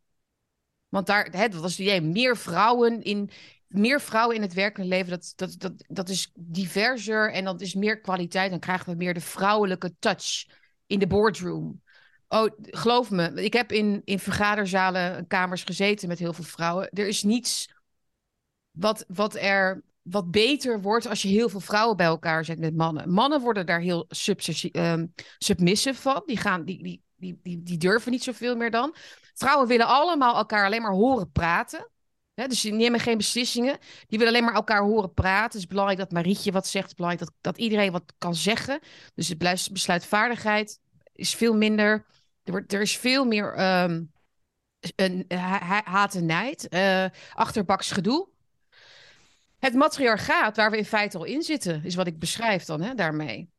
Want daar, hè, dat was het idee, meer vrouwen in, meer vrouwen in het werkende leven, dat, dat, dat, dat is diverser en dat is meer kwaliteit. Dan krijgen we meer de vrouwelijke touch in de boardroom. Oh, geloof me, ik heb in, in vergaderzalen, kamers gezeten met heel veel vrouwen. Er is niets wat, wat er wat beter wordt als je heel veel vrouwen bij elkaar zet met mannen. Mannen worden daar heel ehm, submissive van. Die, gaan, die, die, die, die, die durven niet zoveel meer dan. Vrouwen willen allemaal elkaar alleen maar horen praten. Hè, dus die nemen geen beslissingen. Die willen alleen maar elkaar horen praten. Het is belangrijk dat Marietje wat zegt. Het is belangrijk dat, dat iedereen wat kan zeggen. Dus het blijft- besluitvaardigheid is veel minder. Er, wordt, er is veel meer ehm, een, ha- ha- haat en nijd. eh, achterbaks gedoe. Het matriarchaat waar we in feite al in zitten, is wat ik beschrijf dan hè, daarmee.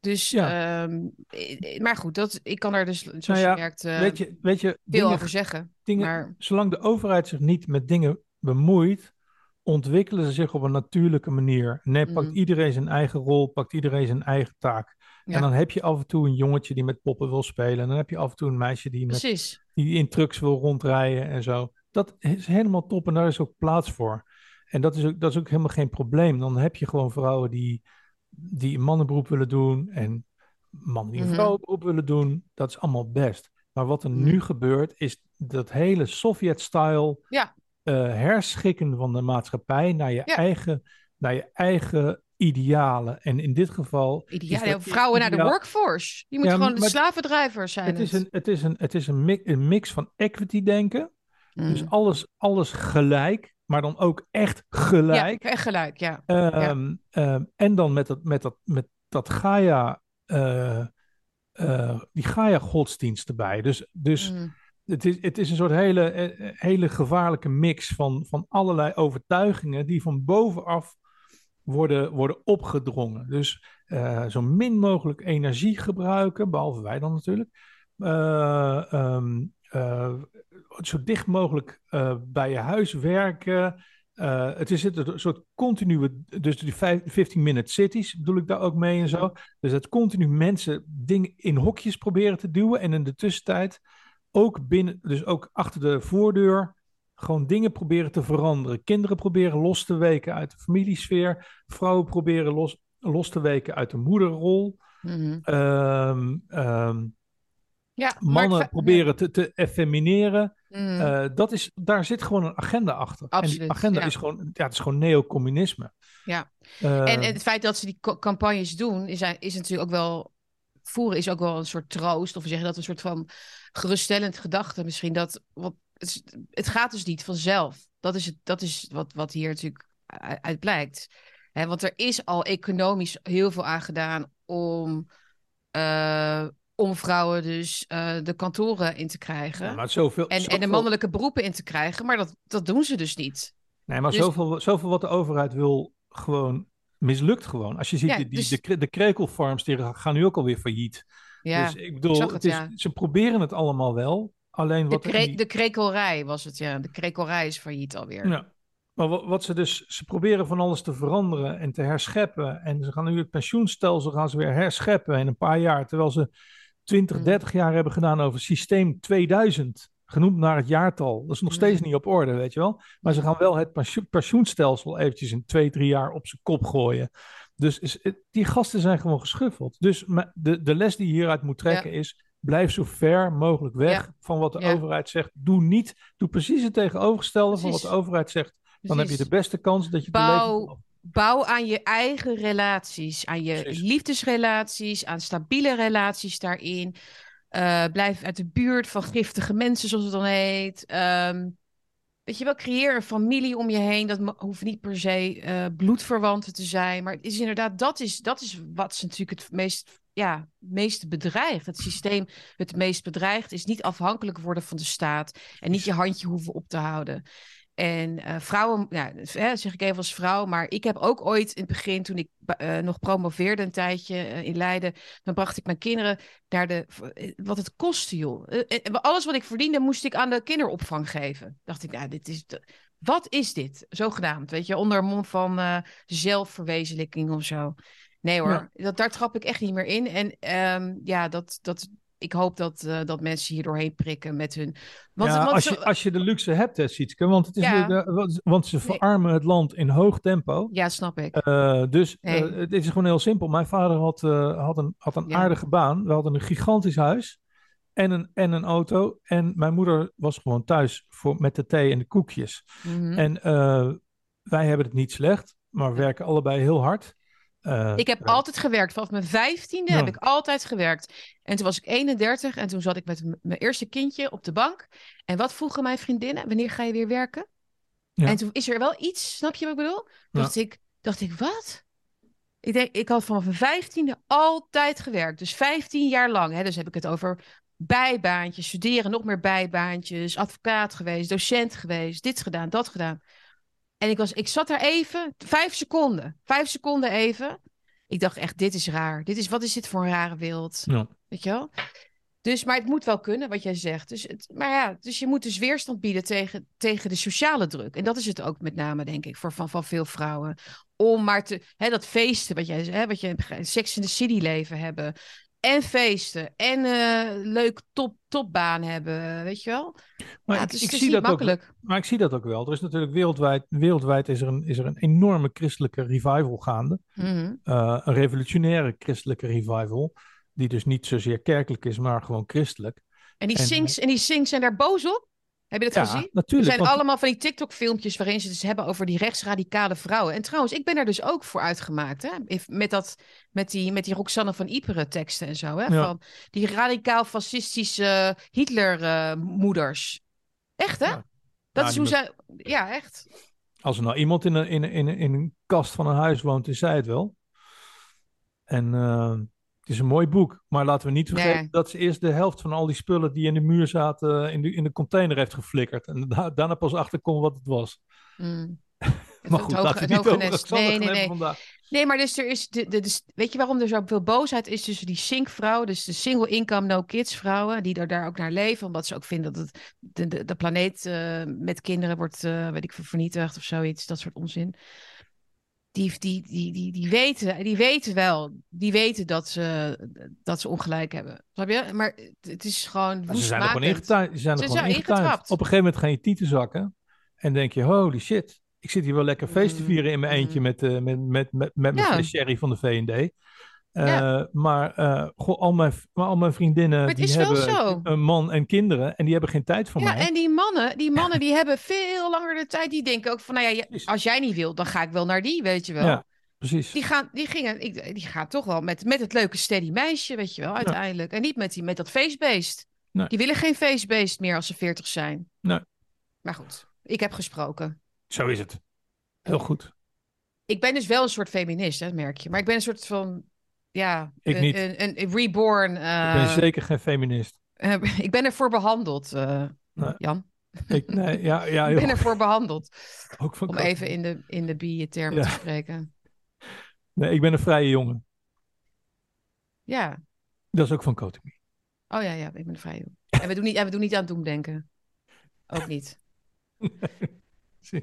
Dus, ehm, eh, maar goed, dat, ik kan er dus, zoals Nou ja, je merkt, weet je, weet je, veel dingen- over zeggen. Dingen, maar Zolang de overheid zich niet met dingen bemoeit, ontwikkelen ze zich op een natuurlijke manier. Nee, pakt Mhm. iedereen zijn eigen rol, pakt iedereen zijn eigen taak. Ja. En dan heb je af en toe een jongetje die met poppen wil spelen. En dan heb je af en toe een meisje die, met, Precies. die in trucks wil rondrijden en zo. Dat is helemaal top en daar is ook plaats voor. En dat is ook, dat is ook helemaal geen probleem. Dan heb je gewoon vrouwen die, die een mannenberoep willen doen en mannen die een Mhm. vrouwenberoep willen doen. Dat is allemaal best. Maar wat er Mhm. nu gebeurt, is dat hele Sovjet-style Ja. Eh, herschikken van de maatschappij naar je, Ja. eigen, naar je eigen idealen. En in dit geval. ideaal, vrouwen naar de workforce. Die moet Ja, gewoon de maar- slavendrijver zijn. Het is een, het is een, het is een, mix, een mix van equity denken. Dus alles, alles gelijk, maar dan ook echt gelijk. Ja, echt gelijk, ja. ja. Ehm, ehm, en dan met dat, met dat, met dat Gaia, eh, eh, die Gaia-godsdienst erbij. Dus, dus Mm. Het, is, het is een soort hele, eh, hele gevaarlijke mix van, van allerlei overtuigingen die van bovenaf worden, worden opgedrongen. Dus eh, zo min mogelijk energie gebruiken, behalve wij dan natuurlijk. Eh, ehm, eh, zo dicht mogelijk eh, bij je huis werken. Eh, het is een soort continue, dus die vijf- 15-minute cities bedoel ik daar ook mee en zo. Dus dat continu mensen dingen in hokjes proberen te duwen. En in de tussentijd ook binnen, dus ook achter de voordeur, gewoon dingen proberen te veranderen. Kinderen proberen los te weken uit de familiesfeer. Vrouwen proberen los, los te weken uit de moederrol. Mhm. Ehm, ehm, Ja, mannen proberen te, te effemineren. Mhm. Eh, dat is, daar zit gewoon een agenda achter. en Absoluut, die agenda ja. is gewoon, ja, het is gewoon neocommunisme. Ja. Eh, en het feit dat ze die campagnes doen, is, is natuurlijk ook wel. Voeren is ook wel een soort troost. Of we zeggen dat een soort van geruststellend gedachte. Misschien dat. Wat, het, gaat dus niet vanzelf. Dat is, het, dat is wat, wat hier natuurlijk uit, uit blijkt. Hè, want er is al economisch heel veel aan gedaan om. eh, om vrouwen dus eh, de kantoren in te krijgen. Ja, maar zoveel- en, en de mannelijke beroepen in te krijgen. Maar dat, dat doen ze dus niet. Nee, maar Dus- zoveel, zoveel wat de overheid wil, gewoon mislukt gewoon. Als je ziet, Ja, die, dus- de, de krekelfarms die gaan nu ook alweer failliet. Ja, dus ik bedoel, het het, is, ja. ze proberen het allemaal wel. Alleen De, wat in kre- die- de krekelrij was het, ja. De krekelrij is failliet alweer. Ja. Maar wat, ze dus, ze proberen van alles te veranderen en te herscheppen. En ze gaan nu het pensioenstelsel gaan ze weer herscheppen in een paar jaar. Terwijl ze 20, Mm. 30 jaar hebben gedaan over systeem 2000. Genoemd naar het jaartal. Dat is nog steeds Mm. niet op orde, weet je wel. Maar ze gaan wel het pensioen- pensioenstelsel eventjes in twee, drie jaar op zijn kop gooien. Dus is, die gasten zijn gewoon geschuffeld. Dus de, de les die je hieruit moet trekken is... blijf zo ver mogelijk weg Ja. van wat de Ja. overheid zegt. Doe niet, doe precies het tegenovergestelde van wat de overheid zegt. Dan heb je de beste kans dat je leven Bouw, bouw aan je eigen relaties. Aan je Precies. liefdesrelaties. Aan stabiele relaties daarin. Eh, blijf uit de buurt van giftige mensen, zoals het dan heet. Ehm, weet je wel, creëer een familie om je heen. Dat hoeft niet per se eh, bloedverwanten te zijn. Maar het is inderdaad, dat is, dat is wat ze natuurlijk het meest, ja, het meeste bedreigt. Het systeem het meest bedreigt is niet afhankelijk worden van de staat. En niet je handje hoeven op te houden. En eh, vrouwen, ja, hè, zeg ik even als vrouw, maar ik heb ook ooit in het begin, toen ik eh, nog promoveerde een tijdje eh, in Leiden, dan bracht ik mijn kinderen naar de, wat het kostte joh. Alles wat ik verdiende moest ik aan de kinderopvang geven. Dacht ik, ja, dit is, wat is dit? Zogenaamd, weet je, onder mond van zelfverwezenlijking of zo. Nee hoor, dat, daar trap ik echt niet meer in. En ehm, ja, dat, dat, ik hoop dat, eh, dat mensen hier doorheen prikken met hun... Want, ja, want als, je, als je de luxe hebt, hè, Sietske, want, het is Ja. de- de- want ze verarmen het land in hoog tempo. Ja, snap ik. Eh, dus Nee. eh, het is gewoon heel simpel. Mijn vader had, had een, had een Ja. aardige baan. We hadden een gigantisch huis en een, en een auto. En mijn moeder was gewoon thuis voor, met de thee en de koekjes. Mhm. En wij hebben het niet slecht, maar we werken allebei heel hard. Eh, Ik heb altijd gewerkt. Vanaf mijn vijftiende Ja. heb ik altijd gewerkt. En toen was ik 31 en toen zat ik met mijn eerste kindje op de bank. En wat vroegen mijn vriendinnen? Wanneer ga je weer werken? Ja. En toen is er wel iets, snap je wat ik bedoel? Ja. Dacht, ik, dacht ik, wat? Ik, denk, ik had vanaf mijn vijftiende altijd gewerkt. Dus 15 jaar lang. Hè? Dus heb ik het over bijbaantjes, studeren, nog meer bijbaantjes, advocaat geweest, docent geweest, dit gedaan, dat gedaan. En ik, was, ik zat daar even, vijf seconden, vijf seconden even. Ik dacht echt, dit is raar. Dit is, wat is dit voor een rare wereld? Ja. Weet je wel? Dus, maar het moet wel kunnen, wat jij zegt. Dus, het, maar ja, dus je moet dus weerstand bieden tegen, tegen de sociale druk. En dat is het ook met name, denk ik, voor, van, van veel vrouwen. Om maar te, hè, dat feesten, wat jij hè, wat je Sex in the City leven hebben. En feesten. En eh, leuk top, topbaan hebben, weet je wel? Maar ja, ik, het is, ik het is zie dat ook, makkelijk. maar ik zie dat ook wel. Er is natuurlijk wereldwijd, wereldwijd is er een, is er een enorme christelijke revival gaande. Mhm. Eh, een revolutionaire christelijke revival. Die dus niet zozeer kerkelijk is, maar gewoon christelijk. En die, En- en die sings zijn daar boos op. Heb je dat Ja, gezien? natuurlijk, Er zijn want- allemaal van die TikTok-filmpjes waarin ze het dus hebben over die rechtsradicale vrouwen. En trouwens, ik ben er dus ook voor uitgemaakt. Hè? Met, dat, met, die, met die Roxanne van Iperen teksten en zo. Hè? Ja. Van die radicaal-fascistische Hitler-moeders. echt, hè? Ja. Dat is hoe zij... Ja, echt. Als er nou iemand in een, in, een- in, een- in een kast van een huis woont, is zij het wel. En eh, het is een mooi boek. Maar laten we niet vergeten Nee. dat ze eerst de helft van al die spullen die in de muur zaten, in de, in de container heeft geflikkerd. En da- daarna pas achterkomt wat het was. Mm. [LAUGHS] Maar goed, hoge- laten we niet over nest. Nee, nee, nee. vandaag. Nee, maar dus er is de, de, de- weet je waarom er zoveel boosheid is tussen die sinkvrouwen, dus de single income no kids vrouwen, die er daar ook naar leven, omdat ze ook vinden dat het, de, de, de planeet eh, met kinderen wordt, eh, weet ik veel, vernietigd of zoiets, dat soort onzin. Die, die, die, die, die, weten, die weten wel, die weten dat ze, dat ze ongelijk hebben. Snap je? Maar het, is gewoon ze zijn er gewoon ingetuind. Ze zijn er Ze gewoon zijn ingetuind. ingetrapt. Op een gegeven moment gaan je tieten zakken. En denk je, holy shit. Ik zit hier wel lekker feest te Mm, vieren in mijn eentje met, eh, met, met, met, met mijn Ja. sherry van de V&D. Eh, Ja. Maar eh, goh, al, mijn, maar al mijn vriendinnen Maar die hebben een man en kinderen. En die hebben geen tijd voor Ja, mij. en die mannen, die mannen die hebben veel langer de tijd. Die denken ook van, nou ja, als jij niet wilt, dan ga ik wel naar die, weet je wel. Ja, precies. Die, gaan, die, gingen, ik, die gaan toch wel met, met het leuke steady meisje, weet je wel, uiteindelijk. En niet met, die, met dat feestbeest. Nee. Die willen geen feestbeest meer als ze veertig zijn. Nee. Maar goed, ik heb gesproken. Zo is het. Heel goed. Ik ben dus wel een soort feminist, hè, merk je. Maar ik ben een soort van, ja, Ik een, niet. Een, een reborn. ik ben eh, zeker geen feminist. eh, [LAUGHS] ik ben ervoor behandeld, eh, Nee. Jan. Ik, nee, ja, ja, [LAUGHS] ik ben ervoor behandeld. Ook van Om even in de, in de bi-termen Ja. te spreken. [LAUGHS] Nee, ik ben een vrije jongen. Ja. Dat is ook van Kotimi. Oh ja, ja, ik ben vrij jong. En we doen niet, en we doen niet aan doemdenken. Ook niet.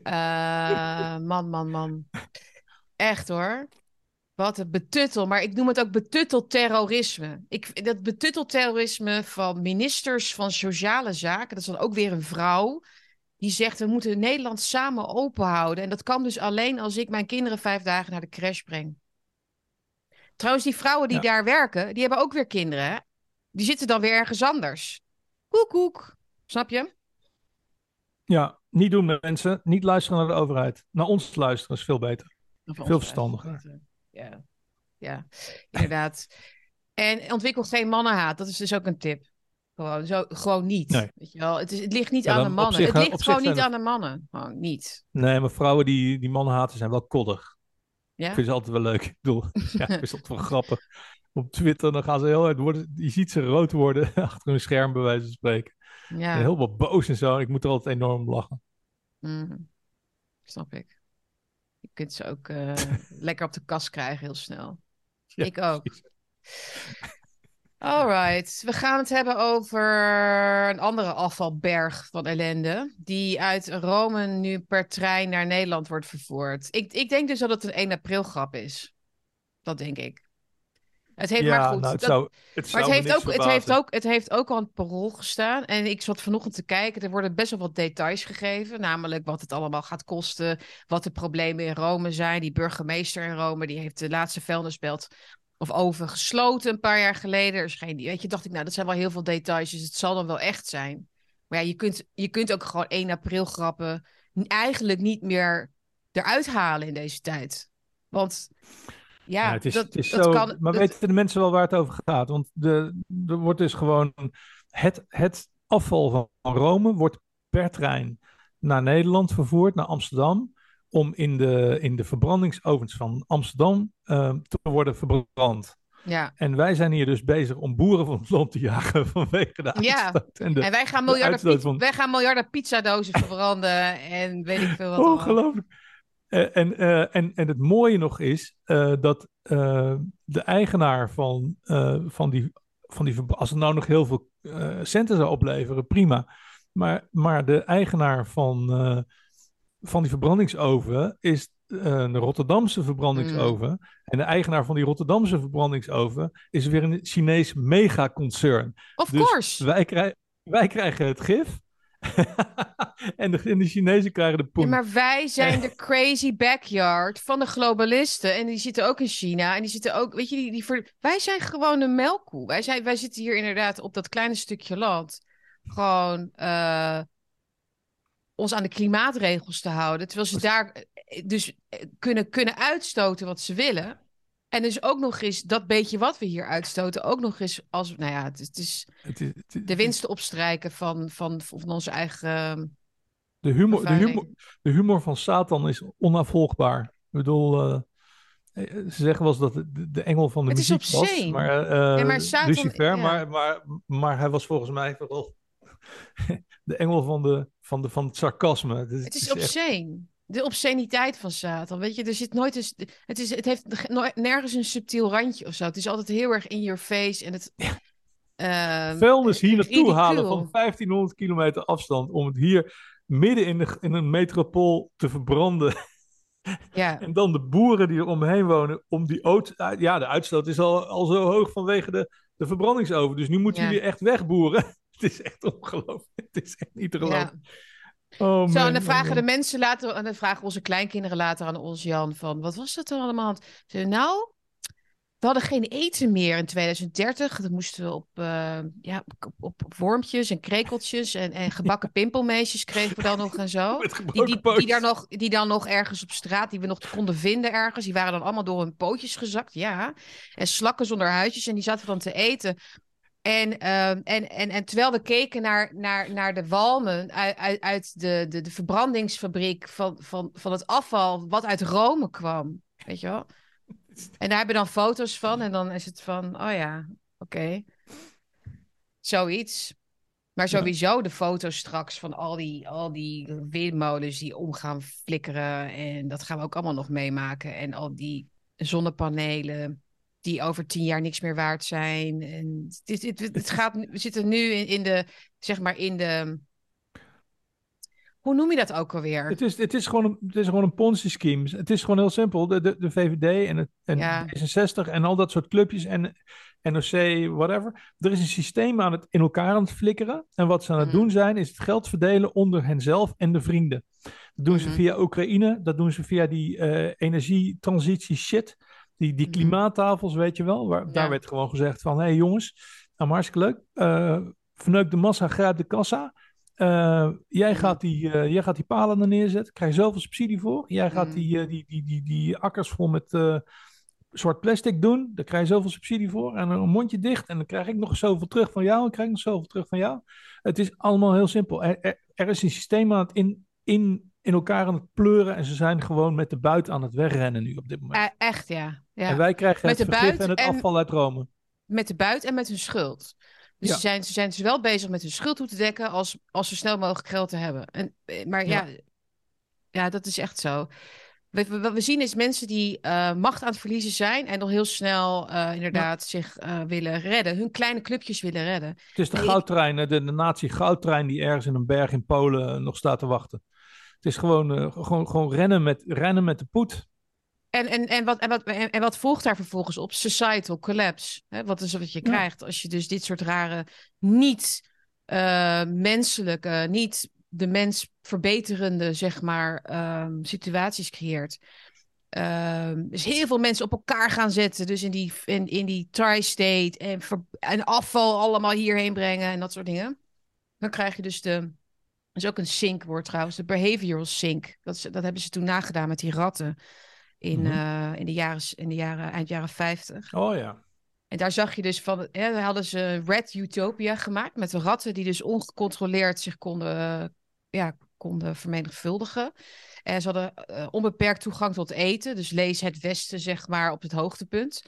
Eh, man, man, man. Echt hoor. Wat een betuttel. Maar ik noem het ook betuttelterrorisme. Ik, dat betuttelterrorisme van ministers van Sociale Zaken. Dat is dan ook weer een vrouw. Die zegt, we moeten Nederland samen open houden. En dat kan dus alleen als ik mijn kinderen vijf dagen naar de crash breng. Trouwens, die vrouwen die Ja. daar werken, die hebben ook weer kinderen. Hè? Die zitten dan weer ergens anders. Koek, koek. Snap je? Ja, niet doen mensen. Niet luisteren naar de overheid. Naar ons luisteren is veel beter. Veel verstandiger. Ja, ja, inderdaad. En ontwikkel geen mannenhaat. Dat is dus ook een tip. Gewoon, zo, gewoon niet. Nee. Weet je wel? Het, is, het ligt niet Ja, aan de mannen. zich, het eh, ligt gewoon niet aan de mannen. Gewoon niet. Nee, maar vrouwen die, die mannen haten zijn wel koddig. Ja? Ik vind ze altijd wel leuk. Ik bedoel, [LAUGHS] ja, ik vind ze altijd wel grappig. Op Twitter dan gaan ze heel hard worden. Je ziet ze rood worden [LAUGHS] achter hun scherm, bij wijze van spreken. Ja. En heel wat boos en zo. Ik moet er altijd enorm om lachen. Mhm. Snap ik. Je kunt ze ook eh, [LAUGHS] lekker op de kast krijgen heel snel. [LAUGHS] Ja, ik ook. precies. Alright, we gaan het hebben over een andere afvalberg van ellende. Die uit Rome nu per trein naar Nederland wordt vervoerd. Ik, ik denk dus dat het een 1 april grap is. Dat denk ik. Het heeft Ja, maar goed. nou, het dat- zou- het maar het heeft, ook, het, heeft ook, het heeft ook al het parool gestaan. En ik zat vanochtend te kijken. Er worden best wel wat details gegeven. Namelijk wat het allemaal gaat kosten. Wat de problemen in Rome zijn. Die burgemeester in Rome die heeft de laatste vuilnisbelt of oven gesloten een paar jaar geleden. Er is geen, weet je, dacht ik, nou, dat zijn wel heel veel details. Dus het zal dan wel echt zijn. Maar ja, je kunt, je kunt ook gewoon 1 april grappen eigenlijk niet meer eruit halen in deze tijd. Want ja, Ja, het is, dat, het is dat zo, kan. maar dat- weten de mensen wel waar het over gaat? Want de, er wordt dus gewoon het, het afval van Rome wordt per trein naar Nederland vervoerd, naar Amsterdam, om in de, in de verbrandingsovens van Amsterdam eh, te worden verbrand. ja. En wij zijn hier dus bezig om boeren van het land te jagen [LAUGHS] vanwege de Ja, uitstoot. En, de, en wij gaan de miljarden, uitstoot pizza, van- wij gaan miljarden pizzadozen verbranden en weet ik veel wat. [LAUGHS] Ongelooflijk. Eh, en, eh, en, en het mooie nog is eh, dat de eigenaar van, van, die, van die... Als het nou nog heel veel centen zou opleveren, prima. Maar, maar de eigenaar van, van die verbrandingsoven is een Rotterdamse verbrandingsoven. En de eigenaar van die Rotterdamse verbrandingsoven is weer een Chinees megaconcern. Of Dus course. Wij, wij krijgen het gif. [LAUGHS] en, de, en de Chinezen krijgen de poen. Ja, maar wij zijn [LAUGHS] de crazy backyard van de globalisten. En die zitten ook in China. En die zitten ook, weet je, die, die wij zijn gewoon een melkkoe. Wij, zijn, wij zitten hier inderdaad op dat kleine stukje land. Gewoon eh, ons aan de klimaatregels te houden. Terwijl ze daar eh, dus eh, kunnen, kunnen uitstoten wat ze willen. En dus ook nog eens dat beetje wat we hier uitstoten, ook nog eens als, nou ja, het is, het is Het is, het is- de winsten opstrijken van, van, van onze eigen. de, humor, de, humor, de humor van Satan is onafvolgbaar. Ik bedoel, eh, eh, ze zeggen wel eens dat de, de engel van de Het is muziek was. obscene. Maar, eh, Ja, maar Satan- Lucifer, ja. maar, maar, maar hij was volgens mij vooral [LAUGHS] de engel van, de, van, de, van het sarcasme. Het is echt- obscene. De obsceniteit van Satan. Weet je, er zit nooit eens. Het, is, het heeft nergens een subtiel randje of zo. Het is altijd heel erg in your face. En het. ehm, vuilnis hier naartoe halen van 1500 kilometer afstand om het hier midden in, de, in een metropool te verbranden. [LAUGHS] Ja. En dan de boeren die er omheen wonen, om die oot, ja, de uitstoot is al, al zo hoog vanwege de, de verbrandingsoven. Dus nu moeten Ja. jullie echt wegboeren. [LAUGHS] Het is echt ongelooflijk. Het is echt niet te geloven. Ja. Oh, Zo, en dan vragen man. de mensen later, en dan vragen onze kleinkinderen later aan ons, Jan, van wat was dat dan allemaal? Ze zeiden, nou, we hadden geen eten meer in 2030. Dan moesten we op, eh, ja, op, op, op wormpjes en krekeltjes en, en gebakken [LAUGHS] pimpelmeisjes kregen we dan nog en zo. Die, die, die, daar nog, die dan nog ergens op straat, die we nog konden vinden ergens. Die waren dan allemaal door hun pootjes gezakt, ja. En slakken zonder huidjes en die zaten dan te eten. En, ehm, en, en, en terwijl we keken naar, naar, naar de walmen uit, uit, de, de, de verbrandingsfabriek van, van, van het afval wat uit Rome kwam. Weet je wel? En daar hebben we dan foto's van. En dan is het van, oh ja, oké. Zoiets. Maar sowieso de foto's straks van al die, al die windmolens die om gaan flikkeren. En dat gaan we ook allemaal nog meemaken. En al die zonnepanelen die over tien jaar niks meer waard zijn. En het, het, het, het gaat, we zitten nu in, in de, zeg maar in de... Hoe noem je dat ook alweer? Het is, het is gewoon een, het is gewoon een Ponzi-scheme. Het is gewoon heel simpel. De, de, de VVD en, het, en Ja. D66 en al dat soort clubjes en NOC, whatever. Er is een systeem aan het in elkaar aan het flikkeren. En wat ze aan het Mhm. doen zijn, is het geld verdelen onder henzelf en de vrienden. Dat doen ze Mhm. via Oekraïne. Dat doen ze via die eh energietransitie shit. Die, die Mhm. klimaattafels, weet je wel. Waar, Daar werd gewoon gezegd van... Hé hey jongens, nou maar hartstikke leuk. Eh verneuk de massa, grijp de kassa. Eh, jij, gaat die, eh, jij gaat die palen er neerzetten. Krijg je zoveel subsidie voor. Jij gaat Mhm. die, die, die, die, die akkers vol met zwart plastic doen. Daar krijg je zoveel subsidie voor. En een mondje dicht. En dan krijg ik nog zoveel terug van jou. En krijg ik nog zoveel terug van jou. Het is allemaal heel simpel. Er, er, er is een systeem aan het in, in, in elkaar aan het pleuren. En ze zijn gewoon met de buit aan het wegrennen nu op dit moment. E- echt, ja. ja. En wij krijgen Met het vergif en het en- afval uit Rome. met de buit en met hun schuld. Dus Ja. ze, zijn, ze zijn dus wel bezig met hun schuld toe te dekken als, als ze snel mogelijk geld te hebben. En, eh, maar ja. ja, dat is echt zo. We- we- Wat we zien is mensen die eh, macht aan het verliezen zijn en nog heel snel eh, inderdaad zich eh, willen redden. Hun kleine clubjes willen redden. Het is de goudtrein, de, de nazi-goudtrein die ergens in een berg in Polen eh, nog staat te wachten. Het is gewoon, eh, gewoon, gewoon rennen, met, rennen met de poet. En, en, en, wat, en, wat, en, en wat volgt daar vervolgens op? Societal collapse. Hè? Wat is wat je Ja. krijgt als je dus dit soort rare, niet eh, menselijke, niet de mens verbeterende, zeg maar, ehm, situaties creëert. Ehm, dus heel veel mensen op elkaar gaan zetten. Dus in die, in, in die tri-state. En, ver- en afval allemaal hierheen brengen en dat soort dingen. Dan krijg je dus de. Dat is ook een SYNC-woord trouwens. De behavioral sync. Dat, is, dat hebben ze toen nagedaan met die ratten. In, Mhm. eh, in, de, jaren, in de jaren, eind jaren 50. Oh ja. En daar zag je dus van, hè, daar hadden ze Red Utopia gemaakt met de ratten die dus ongecontroleerd zich konden, eh, ja, konden vermenigvuldigen. En ze hadden eh, onbeperkt toegang tot eten, dus lees het Westen zeg maar op het hoogtepunt.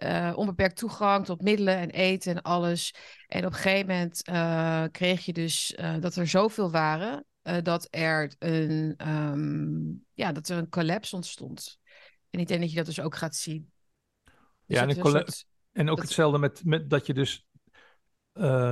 Eh, onbeperkt toegang tot middelen en eten en alles. En op een gegeven moment eh, kreeg je dus eh, dat er zoveel waren dat er een, ehm, ja, dat er een collapse ontstond. En ik denk dat je dat dus ook gaat zien. Dus Ja, en, een soort- en ook dat- hetzelfde met, met dat je dus,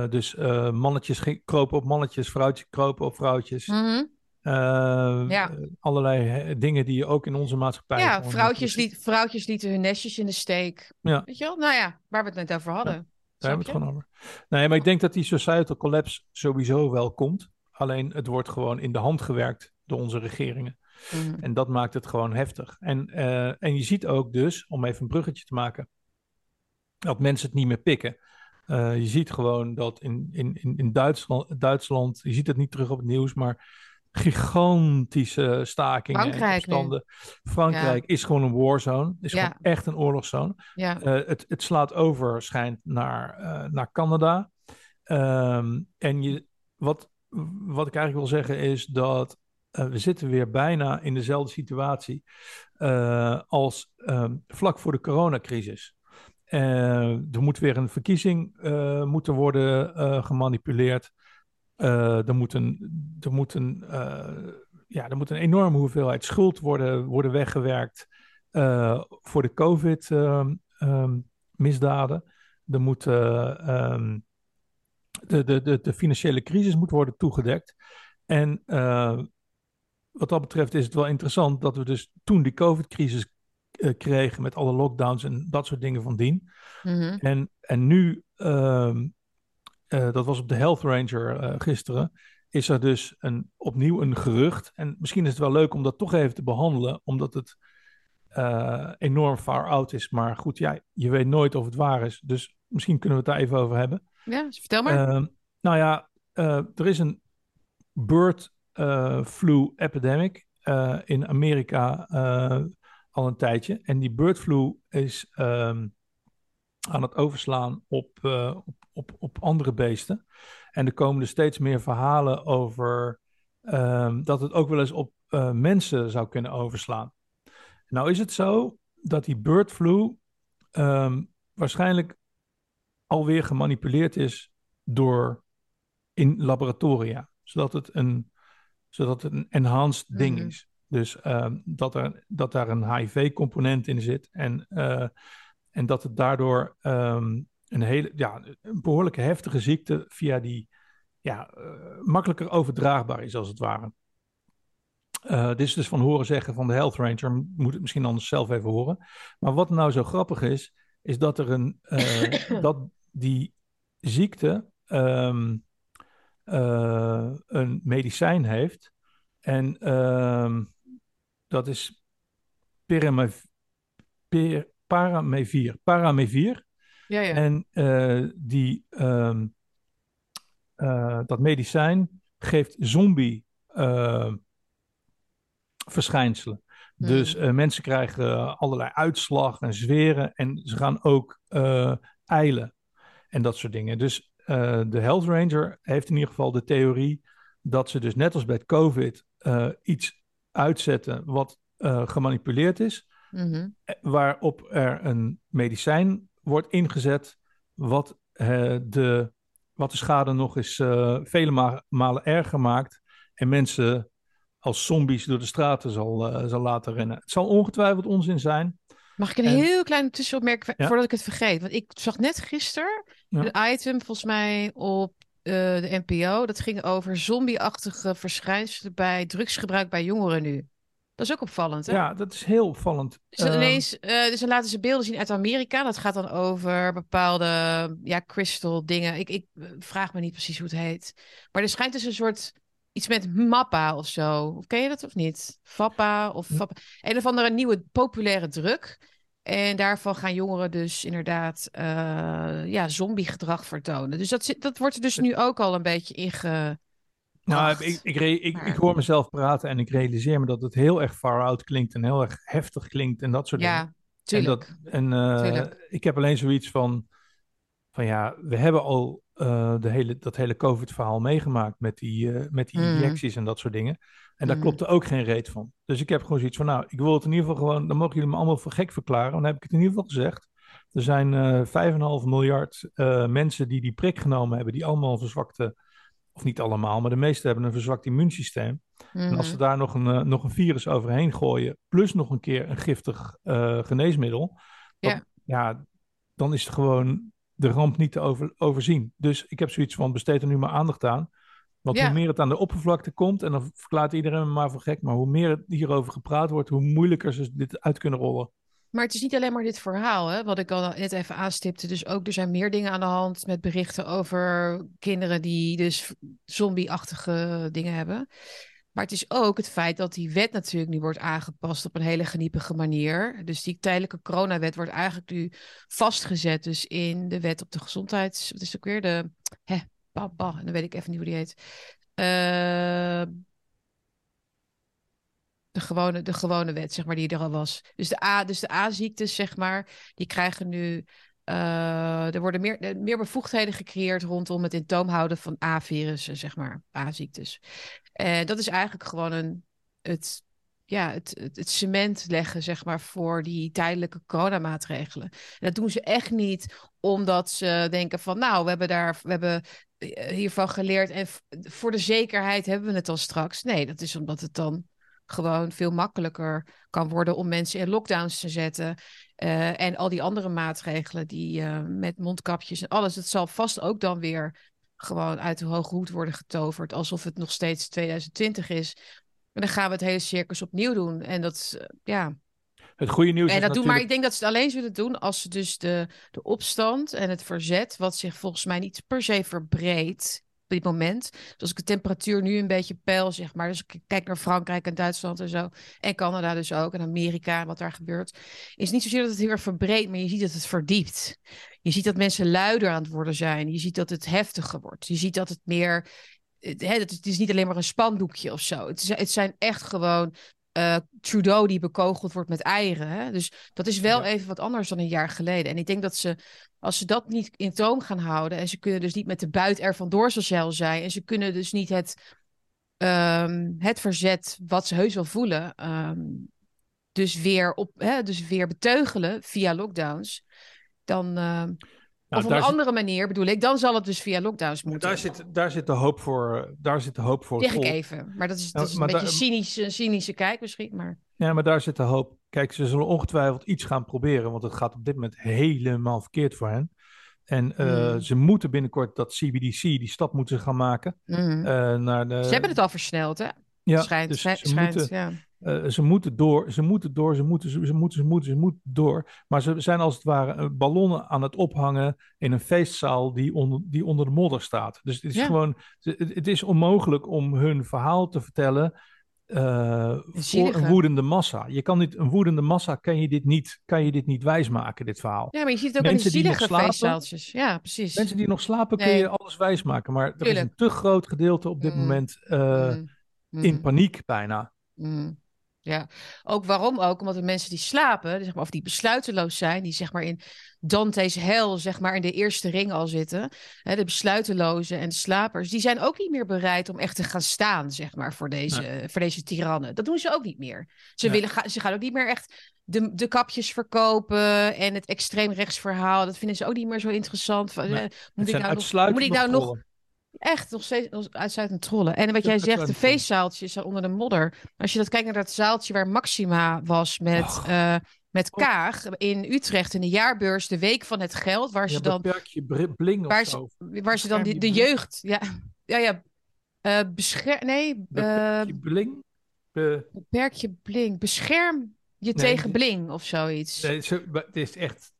dus mannetjes kropen op mannetjes, vrouwtjes kropen op vrouwtjes. Mhm. Eh, Ja. allerlei dingen die je ook in onze maatschappij. Ja, vrouwtjes, liet, vrouwtjes lieten hun nestjes in de steek. Ja. Weet je wel? Nou ja, waar we het net over hadden. Daar hebben we het gewoon over. Nee, maar ik denk dat die societal collapse sowieso wel komt. Alleen het wordt gewoon in de hand gewerkt door onze regeringen. Mhm. En dat maakt het gewoon heftig. En, eh, en je ziet ook dus, om even een bruggetje te maken, dat mensen het niet meer pikken. Eh, je ziet gewoon dat in, in, in, in Duitsland, Duitsland, je ziet het niet terug op het nieuws, maar gigantische stakingen Frankrijk en. Frankrijk is gewoon een warzone, is Ja. gewoon echt een oorlogszone. Ja. Eh, het, het slaat over, schijnt, naar, eh, naar Canada. Ehm, en je, wat, wat ik eigenlijk wil zeggen is dat eh, we zitten weer bijna in dezelfde situatie als ehm, vlak voor de coronacrisis. Er moet weer een verkiezing moeten worden gemanipuleerd. Eh, er moet een, er moet een, eh, ja, er moet een enorme hoeveelheid schuld worden, worden weggewerkt eh, voor de COVID-misdaden. er moet eh, ehm, de, de, de, de financiële crisis moet worden toegedekt. En wat dat betreft is het wel interessant dat we dus toen die COVID-crisis kregen met alle lockdowns en dat soort dingen van dien. Mhm. En, en nu, ehm, eh, dat was op de Health Ranger eh, gisteren, is er dus een, opnieuw een gerucht. En misschien is het wel leuk om dat toch even te behandelen, omdat het eh, enorm far out is. Maar goed, ja, je weet nooit of het waar is. Dus misschien kunnen we het daar even over hebben. Ja, dus vertel maar. Ehm, nou ja, er is een bird flu epidemic in Amerika al een tijdje. En die bird flu is ehm, aan het overslaan op, eh, op, op, op andere beesten. En er komen er steeds meer verhalen over ehm, dat het ook wel eens op eh, mensen zou kunnen overslaan. Nou is het zo dat die bird flu ehm, waarschijnlijk alweer gemanipuleerd is door in laboratoria, zodat het een, zodat het een enhanced ding Mhm. is. Dus ehm, dat, er, dat daar een HIV-component in zit en, eh, en dat het daardoor ehm, een hele, ja, een behoorlijke heftige ziekte via die, ja, eh, makkelijker overdraagbaar is als het ware. Eh, dit is dus van horen zeggen van de Health Ranger, moet het misschien anders zelf even horen. Maar wat nou zo grappig is, is dat er een, eh, [COUGHS] dat die ziekte ehm, eh, een medicijn heeft. En ehm, dat is. Per, paramevir. Paramevir. Ja, ja. En eh, die, ehm, eh, dat medicijn geeft zombie eh, verschijnselen. Dus eh, mensen krijgen allerlei uitslag en zweren en ze gaan ook eilen en dat soort dingen. Dus de Health Ranger heeft in ieder geval de theorie dat ze dus net als bij COVID iets uitzetten wat gemanipuleerd is, Mhm. eh, waarop er een medicijn wordt ingezet wat, eh, de, wat de schade nog eens eh, vele ma- malen erger maakt en mensen als zombies door de straten zal, zal laten rennen. Het zal ongetwijfeld onzin zijn. Mag ik een En- heel klein tussenopmerking Ja. voordat ik het vergeet? Want ik zag net gisteren Ja. een item volgens mij op de NPO. Dat ging over zombie-achtige verschijnselen bij drugsgebruik bij jongeren nu. Dat is ook opvallend, hè? Ja, dat is heel opvallend. Dus, dan Ehm, ineens, eh, dus dan laten ze beelden zien uit Amerika. Dat gaat dan over bepaalde ja, crystal dingen. Ik, ik eh, vraag me niet precies hoe het heet. Maar er schijnt dus een soort iets met mappa of zo. Ken je dat of niet? Fappa of Fappa. Een of andere nieuwe populaire druk. En daarvan gaan jongeren dus inderdaad eh ja, zombiegedrag vertonen. Dus dat, zit, dat wordt er dus nu ook al een beetje inge... Nou, ik, ik, hoor mezelf praten en ik realiseer me dat het heel erg far out klinkt en heel erg heftig klinkt en dat soort dingen. Ja, tuurlijk. En, dat, en eh, ik heb alleen zoiets van, van ja, we hebben al eh, de hele, dat hele COVID-verhaal meegemaakt met die, eh, met die Mhm. injecties en dat soort dingen. En daar Mhm. klopt er ook geen reet van. Dus ik heb gewoon zoiets van, nou, ik wil het in ieder geval gewoon, dan mogen jullie me allemaal voor gek verklaren. Dan heb ik het in ieder geval gezegd. Er zijn eh 5,5 miljard mensen die die prik genomen hebben, die allemaal verzwakte, of niet allemaal, maar de meeste hebben een verzwakt immuunsysteem. En als ze Mhm. daar nog een, eh, nog een virus overheen gooien, plus nog een keer een giftig eh, geneesmiddel, dan, Ja. ja, dan is het gewoon de ramp niet te over, overzien. Dus ik heb zoiets van, besteed er nu maar aandacht aan. Want hoe meer het aan de oppervlakte komt, en dan verklaart iedereen me maar voor gek, maar hoe meer het hierover gepraat wordt, hoe moeilijker ze dit uit kunnen rollen. Maar het is niet alleen maar dit verhaal, hè, wat ik al net even aanstipte. Dus ook er zijn meer dingen aan de hand met berichten over kinderen die dus zombie-achtige dingen hebben. Maar het is ook het feit dat die wet natuurlijk nu wordt aangepast op een hele geniepige manier. Dus die tijdelijke coronawet wordt eigenlijk nu vastgezet dus in de wet op de gezondheids... Wat is ook weer? De... Hè, bah, dan weet ik even niet hoe die heet. Eh, de gewone, de gewone wet, zeg maar, die er al was. Dus de, A, dus de A-ziektes, zeg maar, die krijgen nu... eh, er worden meer, eh, meer bevoegdheden gecreëerd rondom het in toom houden van A-virussen, zeg maar, A-ziektes. En dat is eigenlijk gewoon een, het, ja, het, het, cement leggen, zeg maar, voor die tijdelijke coronamaatregelen. En dat doen ze echt niet omdat ze denken van, nou, we hebben daar, we hebben eh, hiervan geleerd en voor de zekerheid hebben we het dan straks. Nee, dat is omdat het dan gewoon veel makkelijker kan worden om mensen in lockdowns te zetten. Eh, en al die andere maatregelen die eh, met mondkapjes en alles, het zal vast ook dan weer gewoon uit de hoge hoed worden getoverd, alsof het nog steeds 2020 is. En dan gaan we het hele circus opnieuw doen. En dat, is, eh, ja. Het goede nieuws En is dat doen, maar natuurlijk... ik denk dat ze het alleen zullen doen als ze dus de, de opstand en het verzet, wat zich volgens mij niet per se verbreedt dit moment. Dus als ik de temperatuur nu een beetje peil, zeg maar. Dus ik kijk naar Frankrijk en Duitsland en zo. En Canada dus ook. En Amerika en wat daar gebeurt. Is niet zozeer dat het heel erg verbreedt, maar je ziet dat het verdiept. Je ziet dat mensen luider aan het worden zijn. Je ziet dat het heftiger wordt. Je ziet dat het meer... Het, is niet alleen maar een spandoekje of zo. Het zijn echt gewoon eh, Trudeau die bekogeld wordt met eieren. Hè? Dus dat is wel even wat anders dan een jaar geleden. En ik denk dat ze, als ze dat niet in toom gaan houden... en ze kunnen dus niet met de buit er vandoor zo snel zijn... en ze kunnen dus niet het, ehm, het verzet wat ze heus wel voelen... ehm, dus, weer op, hè, dus weer beteugelen via lockdowns... dan... ehm, of op een zit- andere manier bedoel ik, dan zal het dus via lockdowns moeten. Daar zit, daar zit de hoop voor. Daar zit de hoop voor. Zeg ik even. Maar dat is, Ja, dat is een beetje daar- cynische, cynische kijk misschien. Maar Ja, maar daar zit de hoop. Kijk, ze zullen ongetwijfeld iets gaan proberen, want het gaat op dit moment helemaal verkeerd voor hen. En eh, Mm. ze moeten binnenkort dat CBDC, die stap moeten ze gaan maken. Mhm. eh, naar de, ze hebben het al versneld, hè? ja, schijnt, dus schijnt, ze, schijnt, moeten, ja. Eh, ze moeten door, ze moeten door, ze moeten, ze, ze moeten, ze moeten, ze moeten door. Maar ze zijn als het ware eh, ballonnen aan het ophangen in een feestzaal die onder, die onder de modder staat. Dus het is Ja. gewoon, het, het is onmogelijk om hun verhaal te vertellen eh, voor een woedende massa. Je kan niet, een woedende massa kan je dit niet, kan je dit niet wijsmaken, dit verhaal. Ja, maar je ziet het ook Mensen die nog zielige slapen- feestzaaltjes. Ja, precies. Mensen die nog slapen, kun je alles wijsmaken. Maar er is een te groot gedeelte op dit Mm. moment eh, Mm. in Mm. paniek bijna. Mm. Ja, ook waarom ook? Omdat de mensen die slapen, zeg maar, of die besluiteloos zijn, die zeg maar in Dante's hel, zeg maar in de eerste ring al zitten, hè, de besluitelozen en de slapers, die zijn ook niet meer bereid om echt te gaan staan, zeg maar, voor deze, voor deze tirannen. Dat doen ze ook niet meer. Ze, Nee. willen, ga- ze gaan ook niet meer echt de, de kapjes verkopen en het extreemrechtsverhaal. Dat vinden ze ook niet meer zo interessant. Van, Nee, eh, Het moet ik nou nog, moet ik nou nog. Echt, nog steeds uitsluitend trollen. En wat jij zegt, de feestzaaltjes onder de modder. Als je dat kijkt naar dat zaaltje waar Maxima was met, eh, met Kaag in Utrecht in de jaarbeurs, de week van het geld, waar Ja, ze dan, bling of waar zo. ze, waar ze dan die, de jeugd, ja, ja, ja, bescher, nee, Beperkje bling? Be- Beperk je bling. Bescherm je tegen bling of zoiets. nee, het is echt,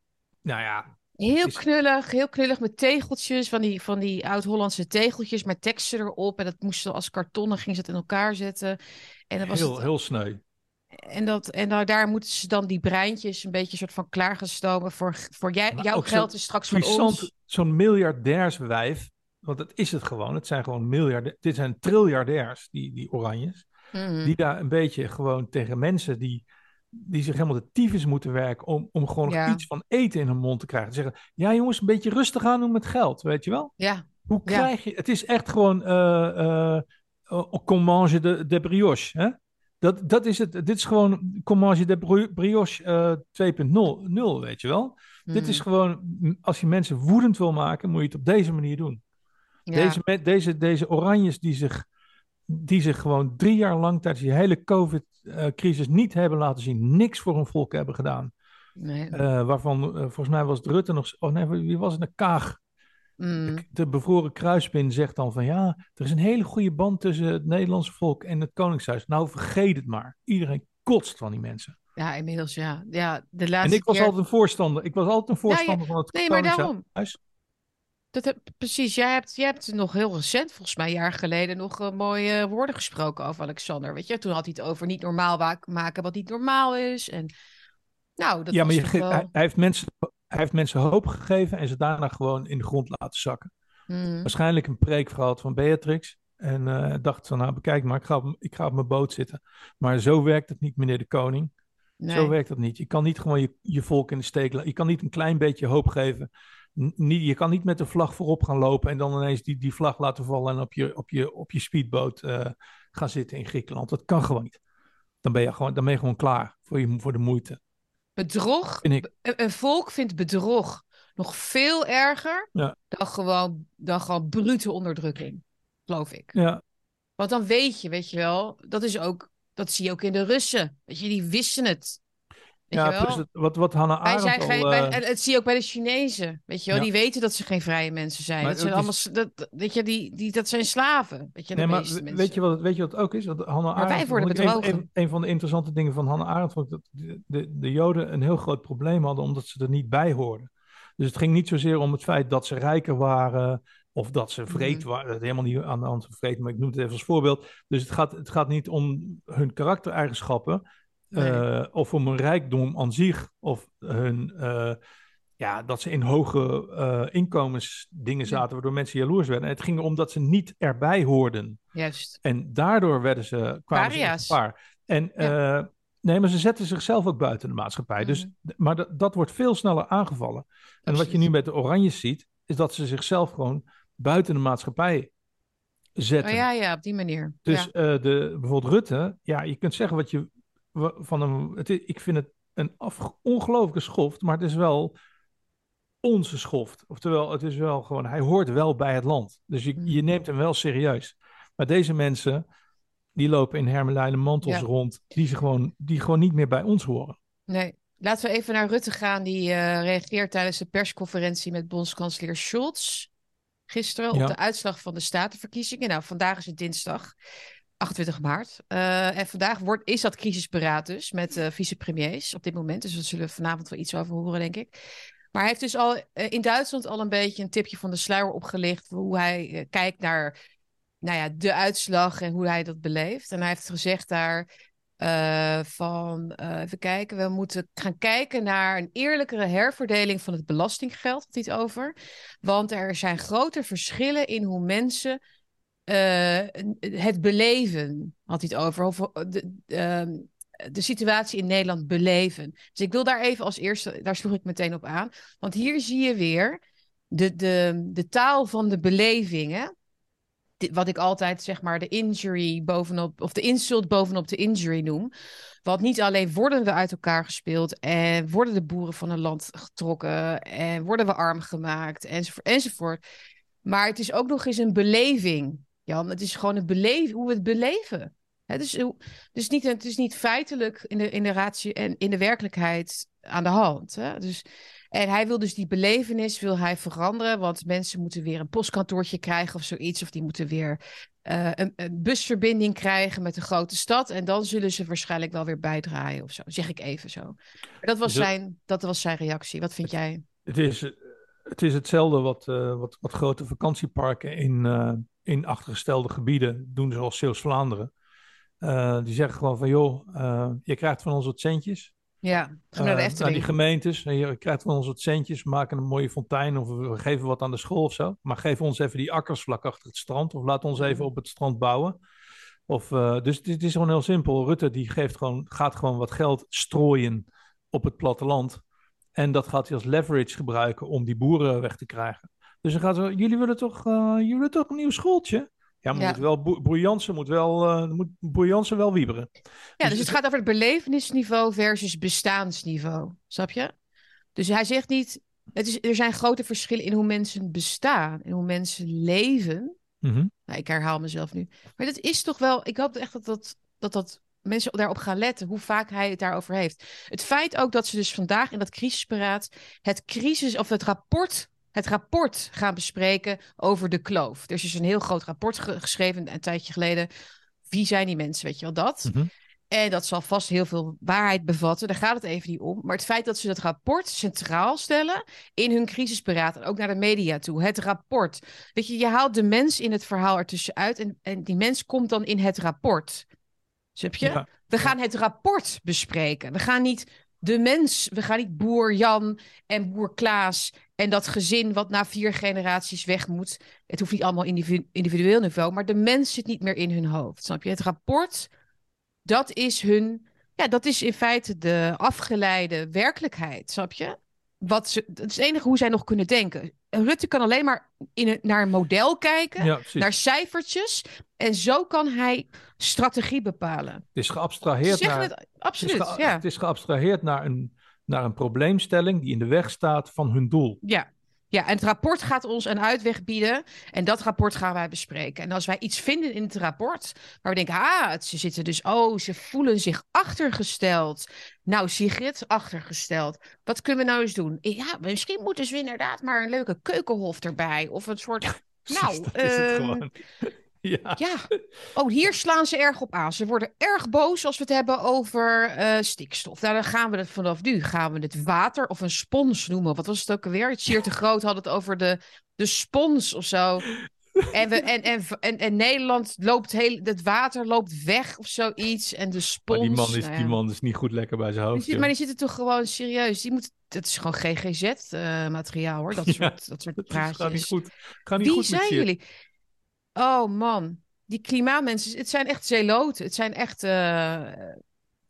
nou ja, Heel knullig, heel knullig met tegeltjes, van die, van die oud-Hollandse tegeltjes met teksten erop. En dat moesten als kartonnen, ging ze dat in elkaar zetten. En, dan was heel, het, heel sneu. en, dat, en daar, daar moeten ze dan die breintjes een beetje soort van klaar gaan stomen voor, voor jij, Maar jouw geld is straks van Puissant, ons. zo'n miljardairswijf, want dat is het gewoon. Het zijn gewoon miljarden, dit zijn triljardairs, die, die oranjes. Mhm. Die daar een beetje gewoon tegen mensen die, die zich helemaal de tyfus moeten werken om, om gewoon nog iets van eten in hun mond te krijgen. Zeggen, ja jongens, een beetje rustig aan doen met geld, weet je wel? Ja, Hoe Ja. krijg je... Het is echt gewoon uh, uh, de, de brioche, hè? Dat, dat is het. Dit is gewoon comment de bri- brioche uh, 2.0, weet je wel? Mhm. Dit is gewoon, als je mensen woedend wil maken, moet je het op deze manier doen. ja. Deze, deze, deze oranjes die zich, die zich gewoon drie jaar lang tijdens die hele COVID-crisis niet hebben laten zien, niks voor hun volk hebben gedaan. Nee. Uh, waarvan, uh, volgens mij was het Rutte nog, oh nee, wie was het, een Kaag. Mm. De, de bevroren kruispin zegt dan van ja, er is een hele goede band tussen het Nederlandse volk en het Koningshuis. Nou, vergeet het maar. Iedereen kotst van die mensen. Ja, inmiddels ja. ja de laatste En ik was keer... altijd een voorstander. Ik was altijd een voorstander Ja, van het nee, maar Koningshuis. daarom. Dat heb, precies, jij hebt, jij hebt nog heel recent, volgens mij een jaar geleden, nog uh, mooie woorden gesproken over Alexander. Weet je, toen had hij het over niet normaal maken wat niet normaal is. En nou, dat ja, maar je, wel... hij, hij heeft mensen, hij heeft mensen hoop gegeven en ze daarna gewoon in de grond laten zakken. Hmm. Waarschijnlijk een preek gehad van Beatrix. En uh, dacht van, nou bekijk maar, ik ga, op, ik ga op mijn boot zitten. Maar zo werkt het niet, meneer de koning. Nee. Zo werkt dat niet. Je kan niet gewoon je, je volk in de steek laten. Je kan niet een klein beetje hoop geven. Niet, je kan niet met de vlag voorop gaan lopen en dan ineens die, die vlag laten vallen en op je, op je, op je speedboot uh, gaan zitten in Griekenland. Dat kan gewoon niet. Dan ben je gewoon, dan ben je gewoon klaar voor, je, voor de moeite. Bedrog, ik... een, een volk vindt bedrog nog veel erger ja. dan, gewoon, dan gewoon brute onderdrukking, geloof ik. Ja. Want dan weet je, weet je wel, dat is ook, dat zie je ook in de Russen. Weet je, die wisten het. Weet ja, je wel? plus het, wat, wat Hannah Wij Arendt zijn geen, al, wij, en het zie je ook bij de Chinezen. Weet je wel, Ja. die weten dat ze geen vrije mensen zijn. Maar Dat zijn allemaal, dat, weet je, die, die, dat zijn slaven. Weet je, de Nee, maar mensen. weet je, wat, het- weet je wat het ook is? Dat Hannah Maar wij Arendt, worden bedrogen. Een, een, een van de interessante dingen van Hannah Arendt vond ik dat de, de, de Joden een heel groot probleem hadden omdat ze er niet bij hoorden. Dus het ging niet zozeer om het feit dat ze rijker waren of dat ze vreed Mhm. waren. Helemaal niet aan de hand van vreed, maar ik noem het even als voorbeeld. Dus het gaat, het gaat niet om hun karaktereigenschappen Nee. eh, of om hun rijkdom aan zich of hun... eh, ja, dat ze in hoge eh, inkomensdingen zaten, waardoor mensen jaloers werden. En het ging erom dat ze niet erbij hoorden. Juist. En daardoor werden ze, kwamen ze Paria's. gevaar. En eh, nee, maar ze zetten zichzelf ook buiten de maatschappij. Dus, Mhm. maar dat, dat wordt veel sneller aangevallen. En wat je nu met de Oranjes ziet, is dat ze zichzelf gewoon buiten de maatschappij zetten. Oh ja, ja, op die manier. Dus ja. de, bijvoorbeeld Rutte, ja, je kunt zeggen wat je van hem. Het is, ik vind het een af, ongelooflijke schoft, maar het is wel onze schoft. Oftewel, het is wel gewoon, hij hoort wel bij het land. Dus je, je neemt hem wel serieus. Maar deze mensen, die lopen in hermelijnen mantels Ja. rond, die, ze gewoon, die gewoon niet meer bij ons horen. Nee. Laten we even naar Rutte gaan. Die eh, reageert tijdens de persconferentie met bondskanselier Scholz. Gisteren Ja. op de uitslag van de statenverkiezingen. Nou, vandaag is het dinsdag, 28 maart. Eh, en vandaag wordt, is dat crisisberaad dus met eh vicepremiers op dit moment. Dus daar zullen we vanavond wel iets over horen, denk ik. Maar hij heeft dus al eh, in Duitsland al een beetje een tipje van de sluier opgelicht. Hoe hij kijkt naar nou ja, de uitslag en hoe hij dat beleeft. En hij heeft gezegd daar van, even kijken, we moeten gaan kijken naar een eerlijkere herverdeling van het belastinggeld. Over. Want er zijn grote verschillen in hoe mensen het beleven. Had hij het over. Of de, ehm, de situatie in Nederland beleven. Dus ik wil daar even als eerste, daar sloeg ik meteen op aan. Want hier zie je weer de, de, de taal van de belevingen wat ik altijd zeg maar de injury bovenop, of de insult bovenop de injury noem. Want niet alleen worden we uit elkaar gespeeld en worden de boeren van een land getrokken en worden we arm gemaakt enzovoort, enzovoort. Maar het is ook nog eens een beleving, Jan. Het is gewoon een beleving, hoe we het beleven. Het is, hoe- dus niet, het is niet feitelijk in de, in de ratio en in de werkelijkheid aan de hand. Hè? Dus, En hij wil dus die belevenis wil hij veranderen, want mensen moeten weer een postkantoortje krijgen of zoiets, of die moeten weer eh, een, een busverbinding krijgen met een grote stad. En dan zullen ze waarschijnlijk wel weer bijdraaien of zo, zeg ik even zo. Maar dat was, het- zijn, dat was zijn reactie. Wat vind jij? Het is, het is hetzelfde wat, eh, wat, wat grote vakantieparken in, eh, in achtergestelde gebieden doen, zoals Zeeuws-Vlaanderen. Eh, die zeggen gewoon van, joh, eh, je krijgt van ons wat centjes. Ja, ga naar de Eh, naar Efteling. die gemeentes. En je krijgt van ons wat centjes, we maken een mooie fontein of we geven wat aan de school of zo. Maar geef ons even die akkers vlak achter het strand of laat ons even op het strand bouwen. Of, dus het, het is gewoon heel simpel. Rutte die geeft gewoon, gaat gewoon wat geld strooien op het platteland. En dat gaat hij als leverage gebruiken om die boeren weg te krijgen. Dus dan gaat jullie willen toch, eh, jullie willen toch een nieuw schooltje? Ja, maar Ja. moet wel, Jansen moet wel, eh, moet wel wieberen. Ja, dus het gaat over het belevenisniveau versus bestaansniveau. Snap je? Dus hij zegt niet. Het is, er zijn grote verschillen in hoe mensen bestaan, in hoe mensen leven. Mhm. Nou, ik herhaal mezelf nu. Maar dat is toch wel. Ik hoop echt dat dat, dat, dat mensen daarop gaan letten, hoe vaak hij het daarover heeft. Het feit ook dat ze dus vandaag in dat crisisberaad het crisis of het rapport. Het rapport gaan bespreken over de kloof. Er is dus een heel groot rapport ge- geschreven een tijdje geleden. Wie zijn die mensen? Weet je wel dat? Mhm. En dat zal vast heel veel waarheid bevatten. Daar gaat het even niet om. Maar het feit dat ze dat rapport centraal stellen in hun crisisberaad en ook naar de media toe. Het rapport. Weet je, je haalt de mens in het verhaal ertussenuit en, en die mens komt dan in het rapport. Snap je? Ja. We gaan het rapport bespreken. We gaan niet de mens, we gaan niet boer Jan en boer Klaas en dat gezin wat na vier generaties weg moet. Het hoeft niet allemaal individu- individueel niveau, maar de mens zit niet meer in hun hoofd. Snap je? Het rapport dat is hun, ja, dat is in feite de afgeleide werkelijkheid, snap je? Wat ze, dat is het enige hoe zij nog kunnen denken. Rutte kan alleen maar in een, naar een model kijken, Ja, naar cijfertjes. En zo kan hij strategie bepalen. Het is geabstraheerd naar... het absoluut, Het is, ge- ja. het is geabstraheerd naar een, naar een probleemstelling die in de weg staat van hun doel. Ja. ja, en het rapport gaat ons een uitweg bieden. En dat rapport gaan wij bespreken. En als wij iets vinden in het rapport, waar we denken, ah, ze zitten dus, oh, ze voelen zich achtergesteld. Nou, Sigrid, achtergesteld. Wat kunnen we nou eens doen? Ja, misschien moeten ze inderdaad maar een leuke keukenhof erbij. Of een soort, [LAUGHS] nou, dat [LAUGHS] Ja. ja. Oh, hier slaan ze erg op aan. Ze worden erg boos als we het hebben over eh, stikstof. Nou, dan gaan we het vanaf nu. Gaan we het water of een spons noemen. Wat was het ook alweer? Het Sier te Groot had het over de, de spons of zo. En, we, en, en, en, en Nederland loopt heel... Het water loopt weg of zoiets. En de spons... Maar die man, is, nou ja. die man is niet goed lekker bij zijn Die hoofd. zit- joh. maar die zitten toch gewoon serieus. Die moet, dat is gewoon GGZ-materiaal hoor. Dat [LAUGHS] Ja, soort, dat soort praatjes. gaat niet goed. Gaat niet Wie goed zijn jullie? Oh man, die klimaatmensen, het zijn echt zeloten. Het zijn echt eh,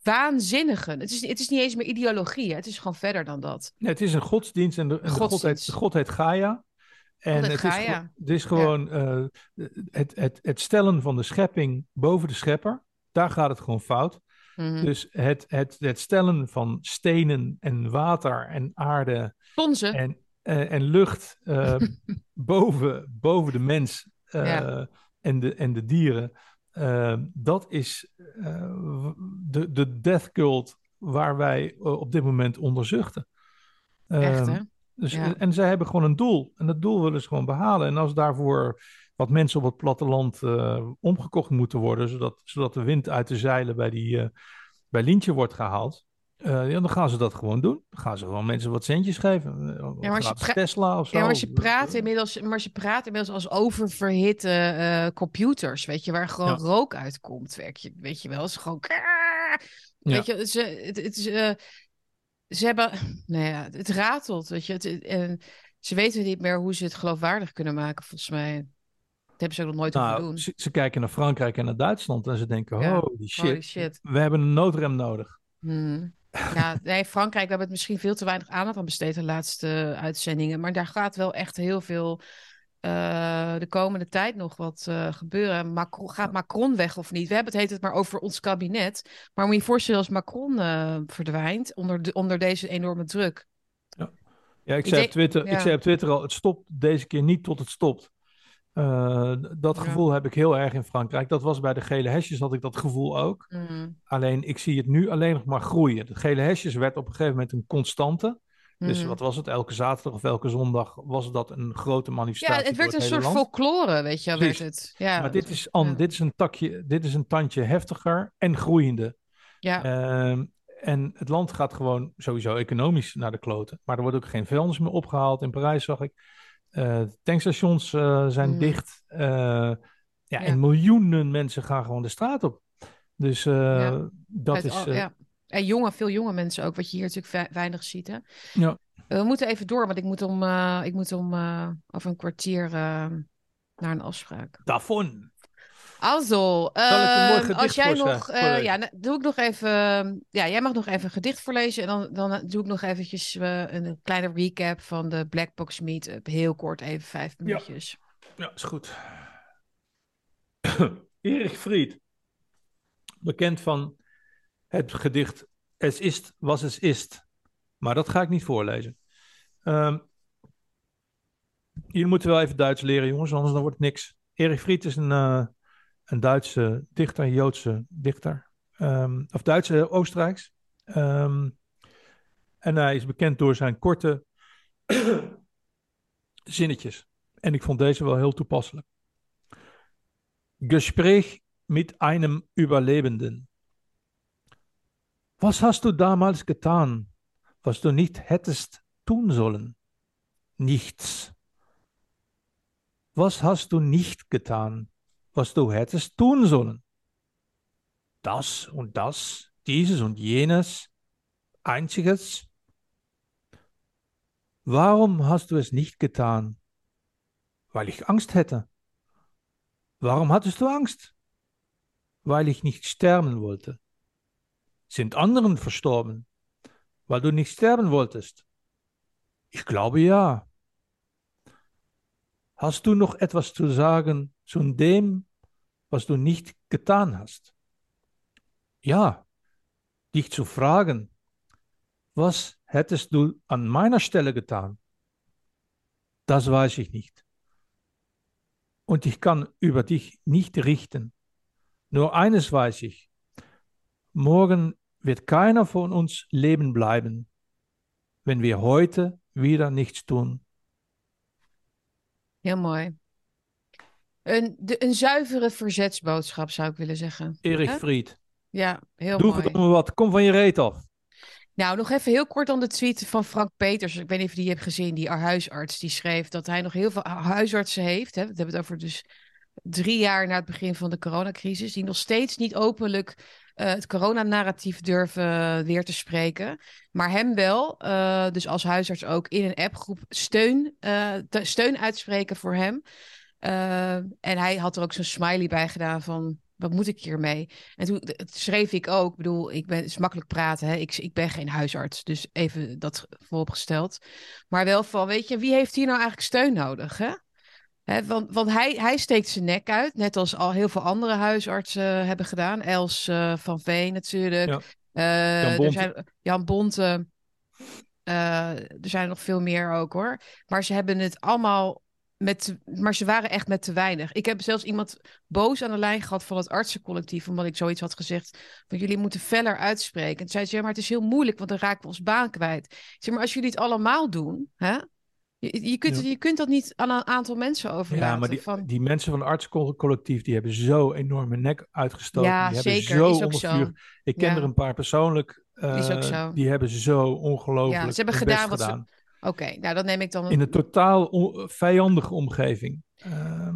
waanzinnigen. Het is, het is niet eens meer ideologie, hè. het is gewoon verder dan dat. Nee, het is een godsdienst en de, en de god, heet, Godsdienst. de god heet Gaia. En het, is, het is gewoon eh, het, het, het stellen van de schepping boven de schepper. Daar gaat het gewoon fout. Mhm. Dus het, het, het stellen van stenen en water en aarde en, eh, en lucht [LAUGHS] boven, boven de mens eh, Ja. en, de, en de dieren. eh, dat is w- de, de death cult waar wij op dit moment onder zuchten. Echt, Ehm, hè? dus, Ja. En zij hebben gewoon een doel. En dat doel willen ze gewoon behalen. En als daarvoor wat mensen op het platteland omgekocht moeten worden, zodat, zodat de wind uit de zeilen bij, die, bij Lientje wordt gehaald, eh, ja, dan gaan ze dat gewoon doen. Dan gaan ze gewoon mensen wat centjes geven. Eh, maar als je gratis pra- Tesla of zo. Ja, maar ze praten inmiddels, maar ze praten inmiddels als oververhitte eh, computers, weet je, waar gewoon Ja. rook uitkomt. Weet je, weet je wel, het is gewoon. Ja. Weet je, ze, het, het is, ze hebben, nou ja, het ratelt, weet je. Het, en ze weten niet meer hoe ze het geloofwaardig kunnen maken, volgens mij. Dat hebben ze ook nog nooit hoeven Nou, doen. ze, ze kijken naar Frankrijk en naar Duitsland en ze denken, Ja, holy shit, holy shit. we hebben een noodrem nodig. Hmm. Ja, nee, Frankrijk, we hebben het misschien veel te weinig aandacht aan besteed de laatste uitzendingen. Maar daar gaat wel echt heel veel eh, de komende tijd nog wat eh, gebeuren. Macron, gaat Macron weg of niet? We hebben het heet het maar over ons kabinet. Maar moet je je voorstellen als Macron eh, verdwijnt onder, de, onder deze enorme druk. Ja, ik Ik zei, op Twitter, ik ja. zei op Twitter al, het stopt deze keer niet tot het stopt. Eh, dat Ja. gevoel heb ik heel erg in Frankrijk. Dat was bij de gele hesjes, had ik dat gevoel ook. Hmm. Alleen, ik zie het nu alleen nog maar groeien. De gele hesjes werd op een gegeven moment een constante. Dus Mhm. wat was het? Elke zaterdag of elke zondag was dat een grote manifestatie. Ja, het werd een soort land. folklore, weet je werd het. Ja, maar dit is, an, dit is een takje, dit is een tandje heftiger en groeiende. ja. Ehm, en het land gaat gewoon sowieso economisch naar de kloten. Maar er wordt ook geen vuilnis meer opgehaald. In Parijs zag ik. Eh, tankstations eh, zijn Mm. dicht. Eh, ja, Ja. En miljoenen mensen gaan gewoon de straat op. Dus Ja. dat Uit is. ja. En jonge, veel jonge mensen ook, wat je hier natuurlijk ve- weinig ziet. Hè? Ja. We moeten even door, want ik moet om, eh, ik moet om over een kwartier naar een afspraak. Davon. Also, ehm, als jij nog, eh, ja, nou, doe ik nog even, ja, jij mag nog even een gedicht voorlezen en dan, dan doe ik nog eventjes eh, een kleine recap van de Black Box Meetup, heel kort, even vijf minuutjes. Ja, is goed. [COUGHS] Erich Fried. Bekend van het gedicht Es ist, was es ist. Maar dat ga ik niet voorlezen. Ehm jullie moeten wel even Duits leren, jongens, anders dan wordt het niks. Erich Fried is een, eh, een Duitse dichter, een Joodse dichter. Ehm, of Duitse Oostenrijks. Ehm, en hij is bekend door zijn korte [COUGHS] zinnetjes. En ik vond deze wel heel toepasselijk. Gespräch mit einem Überlebenden. Was hast du damals getan, was du nicht hättest tun sollen? Nichts. Was hast du nicht getan, was du hättest tun sollen? Das und das, dieses und jenes, einziges. Warum hast du es nicht getan? Weil ich Angst hätte. Warum hattest du Angst? Weil ich nicht sterben wollte. Sind anderen verstorben, weil du nicht sterben wolltest? Ich glaube ja. Hast du noch etwas zu sagen zu dem, was du nicht getan hast? Ja, dich zu fragen, was hättest du an meiner Stelle getan? Das weiß ich nicht. Und ich kann über dich nicht richten. Nur eines weiß ich. Morgen wird keiner von uns leben bleiben, wenn wir heute wieder nichts tun. Heel mooi. Een, de, een zuivere verzetsboodschap zou ik willen zeggen. Hè? Fried. Ja, heel Doe mooi. verdomme wat. Kom van je reet af. Nou, nog even heel kort dan de tweet van Frank Peters. Ik weet niet of je die hebt gezien, die huisarts. Die schreef dat hij nog heel veel hu- huisartsen heeft. Hè? We hebben het over dus drie jaar na het begin van de coronacrisis. Die nog steeds niet openlijk eh, het coronanarratief durven weer te spreken. Maar hem wel, eh, dus als huisarts ook, in een appgroep steun, eh, te- steun uitspreken voor hem. En hij had er ook zo'n smiley bij gedaan van... Wat moet ik hiermee? En toen schreef ik ook, ik bedoel, ik ben, het is makkelijk praten, hè? Ik, ik ben geen huisarts, dus even dat vooropgesteld. Maar wel van, weet je, wie heeft hier nou eigenlijk steun nodig? Hè? Want want hij, hij steekt zijn nek uit, net als al heel veel andere huisartsen hebben gedaan. Els eh, van Veen natuurlijk. Ja. Eh, Jan er Bonte. zijn, Jan Bonte. Eh, er zijn nog veel meer ook hoor. Maar ze hebben het allemaal met. Maar ze waren echt met te weinig. Ik heb zelfs iemand boos aan de lijn gehad van het artsencollectief. Omdat ik zoiets had gezegd. Van jullie moeten feller uitspreken. En toen zei ze: ja, maar het is heel moeilijk, want dan raken we ons baan kwijt. Ik zeg maar, als jullie het allemaal doen. Hè? Je, je, kunt, Ja. je kunt dat niet aan een aantal mensen overlaten. Ja, maar die, van, die mensen van het artscollectief, die hebben zo enorme nek uitgestoken. Ja, die hebben zeker. zo Is ook zo. Ik ken Ja. er een paar persoonlijk. Is ook eh, zo. Die hebben zo ongelooflijk ja, ze hebben gedaan wat gedaan. ze. Oké, nou dan neem ik dan. In een totaal on- vijandige omgeving. Ehm,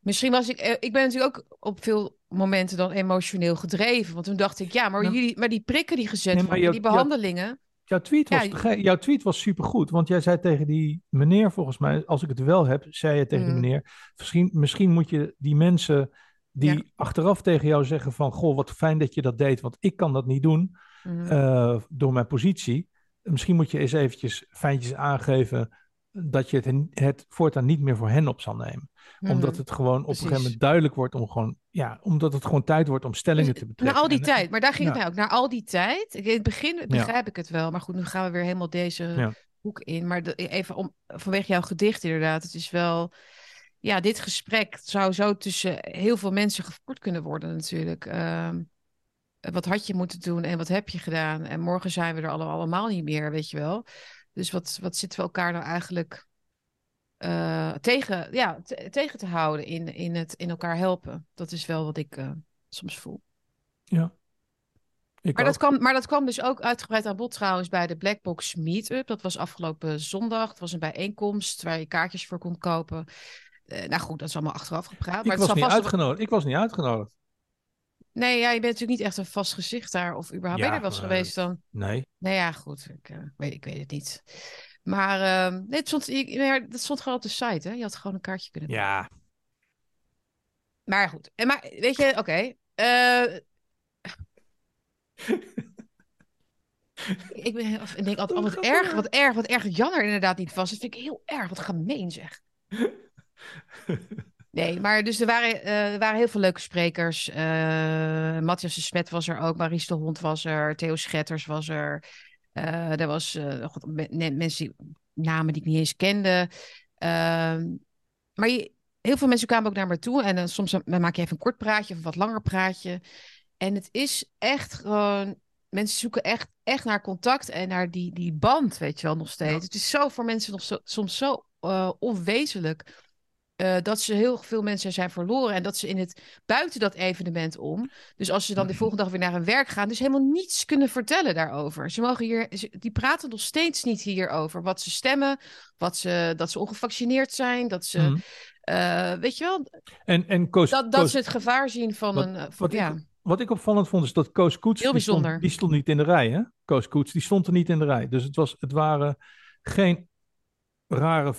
Misschien was ik. eh, Ik ben natuurlijk ook op veel momenten dan emotioneel gedreven. Want toen dacht ik, ja, maar, jullie, maar die prikken die gezet Nee, maar worden, die behandelingen. Jouw, tweet was Ja, jouw tweet was supergoed. Want jij zei tegen die meneer, volgens mij, als ik het wel heb, zei je tegen Mm. die meneer. Misschien, misschien moet je die mensen die Ja. achteraf tegen jou zeggen van... Goh, wat fijn dat je dat deed, want ik kan dat niet doen. Mhm. eh, door mijn positie. Misschien moet je eens eventjes fijntjes aangeven dat je het, het voortaan niet meer voor hen op zal nemen. Omdat Mhm. het gewoon op een gegeven moment duidelijk wordt om gewoon, ja, omdat het gewoon tijd wordt om stellingen Dus te Na betrekken. al die En- tijd, maar daar ging het ja. mij ook. Na al die tijd. In het begin begrijp ik het wel, maar goed, nu gaan we weer helemaal deze Ja. hoek in. Maar de- even om, vanwege jouw gedicht inderdaad. Het is wel, ja, dit gesprek zou zo tussen heel veel mensen gevoerd kunnen worden natuurlijk. Ehm, wat had je moeten doen en wat heb je gedaan? En morgen zijn we er alle- allemaal niet meer, weet je wel. Dus wat, wat zitten we elkaar nou eigenlijk eh, tegen, ja, te- tegen te houden in, in het in elkaar helpen? Dat is wel wat ik eh, soms voel. Ja. Ik Maar ook. dat, kwam, maar dat kwam dus ook uitgebreid aan bod trouwens bij de Blackbox Meetup. Dat was afgelopen zondag. Het was een bijeenkomst waar je kaartjes voor kon kopen. Eh, nou goed, dat is allemaal achteraf gepraat. Ik Maar was niet vast... uitgenodigd. Ik was niet uitgenodigd. Nee, ja, je bent natuurlijk niet echt een vast gezicht daar. Of überhaupt ben je er wel eens geweest dan? Nee. Nou ja, goed. Ik, weet, ik weet het niet. Maar ehm, nee, het stond, gewoon op de site, hè? Je had gewoon een kaartje kunnen Ja. Maar goed. En maar, weet je, oké. eh, [LAUGHS] ik, ben, of, ik denk altijd, oh, wat erg, wat erg, wat erg dat Jan er inderdaad niet was. Dat vind ik heel erg, wat gemeen zeg. [LAUGHS] Nee, maar dus er waren, eh, er waren heel veel leuke sprekers. Eh Matthias de Smet was er ook, Maries de Hond was er, Theo Schetters was er. Eh er was eh, god, mensen, namen die ik niet eens kende. Ehm, maar je, heel veel mensen kwamen ook naar me toe. En dan soms dan maak je even een kort praatje of een wat langer praatje. En het is echt gewoon... Mensen zoeken echt, echt naar contact en naar die, die band, weet je wel, nog steeds. Het is zo voor mensen nog zo, soms zo eh, onwezenlijk eh, dat ze heel veel mensen zijn verloren. En dat ze in het buiten dat evenement om. Dus als ze dan de volgende dag weer naar hun werk gaan, dus helemaal niets kunnen vertellen daarover. Ze mogen hier, die praten nog steeds niet hierover. Wat ze stemmen, wat ze, dat ze ongevaccineerd zijn, dat ze. Mhm. eh, weet je wel, En, en Koos, dat, dat Koos- ze het gevaar zien van wat, een. eh, van- wat, ja. ik, wat ik opvallend vond, is dat Koos Koets... Heel die stond-. Die stond, niet in de rij, hè? Koos Koets, die stond er niet in de rij. Dus het, was, het waren geen rare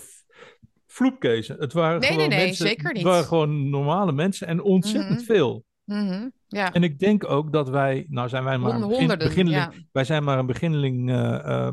vloepkezen. Het waren Nee, gewoon nee, mensen, zeker niet. Het waren gewoon normale mensen en ontzettend Mhm. veel. Mhm, ja. En ik denk ook dat wij, nou zijn wij maar een begin, beginneling, ja. wij zijn maar een beginneling eh, eh,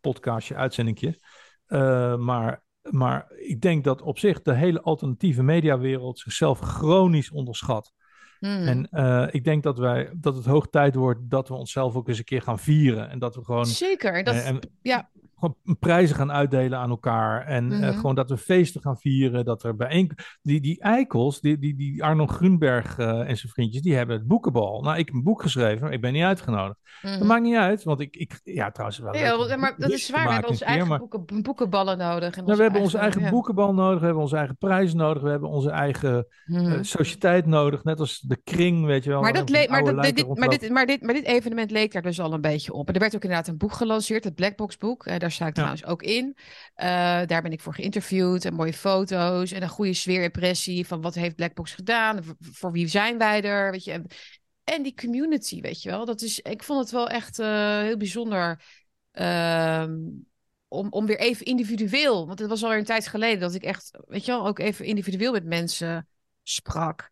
podcastje, uitzendingje. Eh, maar, maar ik denk dat op zich de hele alternatieve mediawereld zichzelf chronisch onderschat. Mhm. En ik denk dat, wij, dat het hoog tijd wordt dat we onszelf ook eens een keer gaan vieren. En dat we gewoon, Zeker. Dat, en ja. Gewoon prijzen gaan uitdelen aan elkaar. En eh, Mhm. gewoon dat we feesten gaan vieren. Dat er bijeen... Die, die eikels, die, die, die Arno Grunberg eh, en zijn vriendjes, die hebben het boekenbal. Nou, ik heb een boek geschreven, maar ik ben niet uitgenodigd. Dat Mhm. maakt niet uit, want ik... ik ja, trouwens wel Ja, maar dat is te waar. We hebben onze keer, eigen maar- boeken, boekenballen nodig. En nou, we hebben onze eigen ja. boekenbal nodig, we hebben onze eigen prijzen nodig, we hebben onze eigen Mhm. sociëteit nodig, net als de kring, weet je wel. Maar, dat dat, dit, maar, dit, maar, dit, maar dit evenement leek daar dus al een beetje op. En er werd ook inderdaad een boek gelanceerd, het Blackbox boek. Daar sta ik trouwens ook in. Eh, daar ben ik voor geïnterviewd en mooie foto's en een goede sfeerimpressie van wat heeft Blackbox gedaan, voor wie zijn wij er, weet je. En, en die community, weet je wel. Dat is, ik vond het wel echt eh, heel bijzonder ehm, om, om weer even individueel, want het was alweer een tijd geleden dat ik echt, weet je wel, ook even individueel met mensen sprak.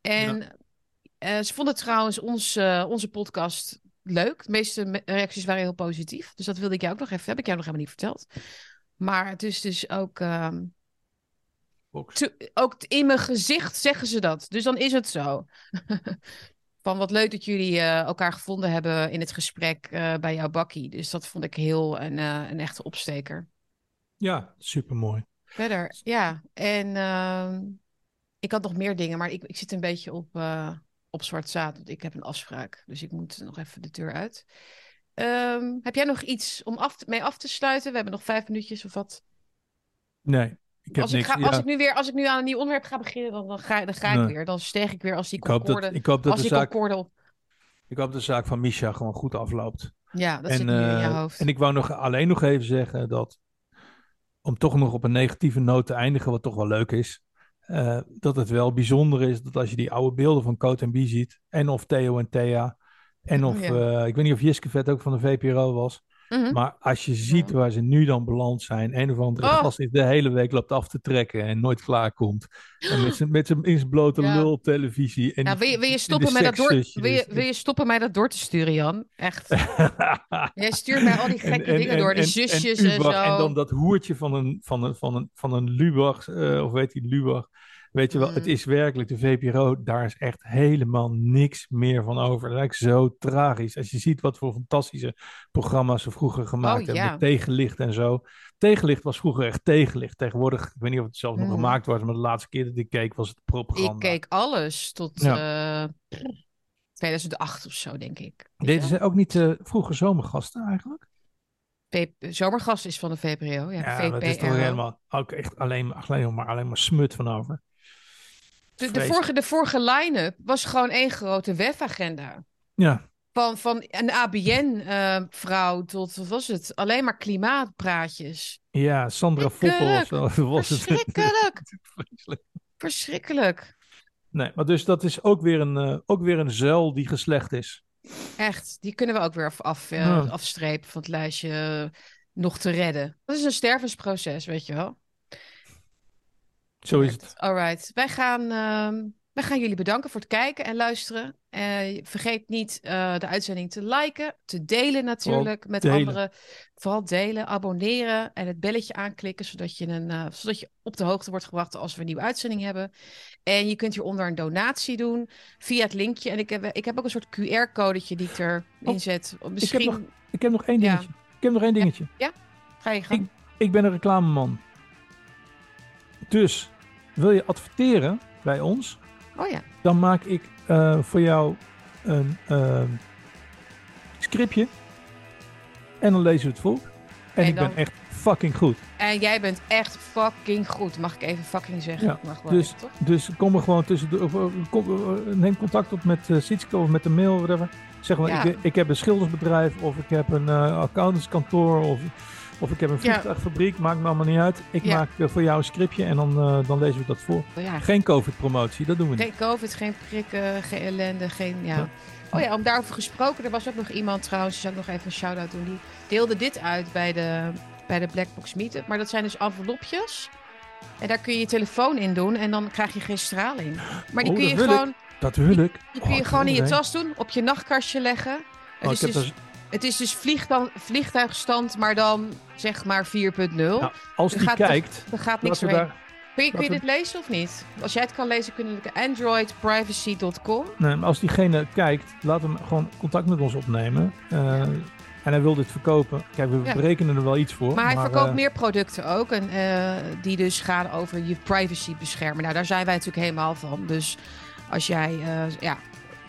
En eh, ze vonden trouwens ons, onze podcast leuk. De meeste me- reacties waren heel positief. Dus dat wilde ik jou ook nog even. Heb ik jou nog helemaal niet verteld. Maar het is dus ook. ehm, te- ook in mijn gezicht zeggen ze dat. Dus dan is het zo. [LAUGHS] Van wat leuk dat jullie eh, elkaar gevonden hebben in het gesprek eh, bij jouw bakkie. Dus dat vond ik heel een, eh, een echte opsteker. Ja, supermooi. Verder, ja. En ehm, ik had nog meer dingen, maar ik, ik zit een beetje op, op zwart zaad. Want ik heb een afspraak, dus ik moet nog even de deur uit. Ehm, heb jij nog iets om af te- mee af te sluiten? We hebben nog vijf minuutjes of wat. Nee, ik heb Als ik, niks. ga, ja. als, ik nu weer, als ik nu aan een nieuw onderwerp ga beginnen, dan, dan, ga, dan ga ik weer. Dan steeg ik weer als die Ik concorde. ik hoop dat als de zaak- Ik hoop dat de zaak van Misha gewoon goed afloopt. Ja, dat zit nu in eh, je hoofd. En ik wou nog alleen nog even zeggen dat, om toch nog op een negatieve noot te eindigen, wat toch wel leuk is, eh, dat het wel bijzonder is dat als je die oude beelden van Coat en Bie ziet, en of Theo en Thea, en Oh, of, ja. eh, ik weet niet of Jiske Vet ook van de VPRO was, Mhm. maar als je ziet waar ze nu dan beland zijn, een of andere Oh. gast die de hele week loopt af te trekken en nooit klaar komt, en met zijn, met zijn in zijn blote Ja. lul televisie. En Ja, wil, je, wil, je en stoppen de mij dat door, wil, je, wil je stoppen mij dat door te sturen, Jan? Echt. [LAUGHS] Jij stuurt mij al die gekke dingen door, die zusjes en, Ubach, zo. En dan dat hoertje van een, van een, van een, van een Lubach, eh, of weet je, Lubach. Weet je wel, Mm. het is werkelijk, de VPRO, daar is echt helemaal niks meer van over. Dat is zo tragisch. Als je ziet wat voor fantastische programma's ze vroeger gemaakt Oh, hebben, ja. met tegenlicht en zo. Tegenlicht was vroeger echt tegenlicht. Tegenwoordig, ik weet niet of het zelfs nog Mhm. gemaakt wordt, maar de laatste keer dat ik keek was het propaganda. Ik keek alles tot eh, 2008 of zo, denk ik. Deden ze ook niet eh, vroeger zomergasten eigenlijk? V- Zomergast is van de VPRO. Ja, Ja, maar dat is toch VPRO. helemaal ook echt alleen, alleen, maar, alleen maar smut van over. De, de, vorige, de vorige line-up was gewoon één grote WEF-agenda. Ja, Van, van een ABN-vrouw tot, wat was het? Alleen maar klimaatpraatjes. ja Sandra Foppel of zo [LAUGHS] was het. Verschrikkelijk. [LAUGHS] Verschrikkelijk. Nee, maar dus dat is ook weer een, eh, ook weer een zuil die geslecht is. Echt. Die kunnen we ook weer af, af, eh, Ja. afstrepen van het lijstje eh, nog te redden. Dat is een stervensproces, weet je wel. Zo is het. Alright. Wij gaan, ehm, wij gaan jullie bedanken voor het kijken en luisteren. Eh, vergeet niet eh, de uitzending te liken, te delen natuurlijk met delen. anderen. Vooral delen, abonneren en het belletje aanklikken, zodat je, een, eh, zodat je op de hoogte wordt gebracht als we een nieuwe uitzending hebben. En je kunt hieronder een donatie doen via het linkje. En ik heb, ik heb ook een soort QR-codetje die ik erin Oh, zet. Ik heb, Misschien nog, ik heb nog één Ja. dingetje. Ik heb nog één dingetje. ga je gang. Ik, ik ben een reclameman. Dus wil je adverteren bij ons, Oh ja. dan maak ik eh, voor jou een eh, scriptje. En dan lezen we het voor. En, En ik ben echt fucking goed. En jij bent echt fucking goed. Mag ik even fucking zeggen? Ja, mag wel Dus, even, dus kom er gewoon tussen. Of, of, kom, eh, neem contact op met uh, of met de mail, whatever. Zeg maar, Ja. ik, ik heb een schildersbedrijf of ik heb een eh, accountantskantoor of, of ik heb een Ja. vliegtuigfabriek. Maakt me allemaal niet uit. Ik Ja. maak eh, voor jou een scriptje en dan, eh, dan lezen we dat voor. Ja, Geen COVID-promotie, dat doen we niet. Geen COVID, geen prikken, geen ellende, geen... Ja. Ja. Oh ja, om daarover gesproken, er was ook nog iemand trouwens, die zou ik nog even een shout-out doen, die deelde dit uit bij de, bij de Blackbox Meetup. Maar dat zijn dus envelopjes. En daar kun je je telefoon in doen en dan krijg je geen straling. Maar die Oh, kun je ik. gewoon, Dat wil ik. die kun Oh, je ik gewoon in je tas doen, op je nachtkastje leggen. Oh, is ik heb dus, dus- het is dus vliegtuig, vliegtuigstand, maar dan zeg maar 4.0. Nou, als die gaat kijkt, er gaat niks daar. Kun je, kun je laten dit lezen of niet? Als jij het kan lezen, kunnen we androidprivacy.com. Nee, maar als diegene kijkt, laat hem gewoon contact met ons opnemen. Eh, En hij wil dit verkopen. Kijk, we Ja. berekenen er wel iets voor. Maar hij verkoopt eh, meer producten ook. En, eh, die dus gaan over je privacy beschermen. Nou, daar zijn wij natuurlijk helemaal van. Dus als jij ja,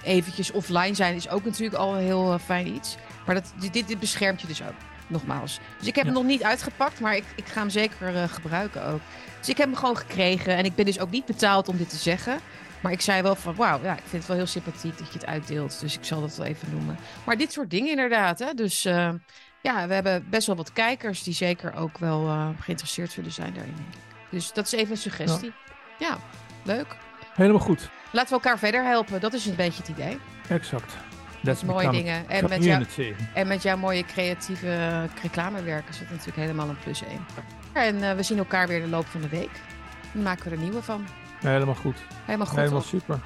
eventjes offline zijn, is ook natuurlijk al een heel fijn iets. Maar dat, dit, dit beschermt je dus ook. Nogmaals. Dus ik heb Ja. hem nog niet uitgepakt, maar ik, ik ga hem zeker eh, gebruiken ook. Dus ik heb hem gewoon gekregen. En ik ben dus ook niet betaald om dit te zeggen. Maar ik zei wel van, wauw, ja, ik vind het wel heel sympathiek dat je het uitdeelt. Dus ik zal dat wel even noemen. Maar dit soort dingen inderdaad, hè. Dus eh, ja, we hebben best wel wat kijkers die zeker ook wel eh, geïnteresseerd zullen zijn daarin. Dus dat is even een suggestie. Ja, leuk. Helemaal goed. Laten we elkaar verder helpen. Dat is een beetje het idee. Exact. That's mooie dingen. En met, jou, en met jouw mooie creatieve reclamewerk is dat natuurlijk helemaal een plus één. En eh, we zien elkaar weer de loop van de week. Dan maken we er nieuwe van. Helemaal goed. Helemaal goed. Helemaal super.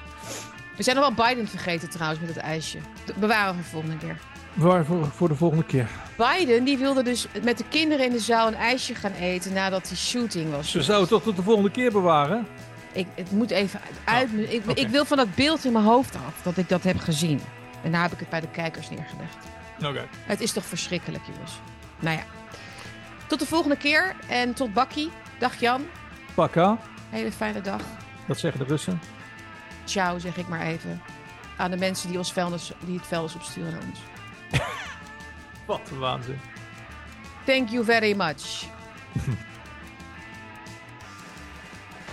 We zijn nog wel Biden vergeten trouwens met het ijsje. Bewaren we voor de volgende keer. Waar voor, voor de volgende keer. Biden die wilde dus met de kinderen in de zaal een ijsje gaan eten nadat die shooting was. Ze zouden het toch tot de volgende keer bewaren? Ik, het moet even uit. ik, oké. ik wil van dat beeld in mijn hoofd af dat ik dat heb gezien. En daar heb ik het bij de kijkers neergelegd. Oké. Het is toch verschrikkelijk, jongens. Nou ja. Tot de volgende keer en tot Bakkie. Dag Jan. Pakka, Hele fijne dag. dat zeggen de Russen. Ciao, zeg ik maar even. Aan de mensen die, ons vuilnis, die het vuilnis opsturen naar ons. [LAUGHS] Wat een waanzin. Thank you very much. [LAUGHS]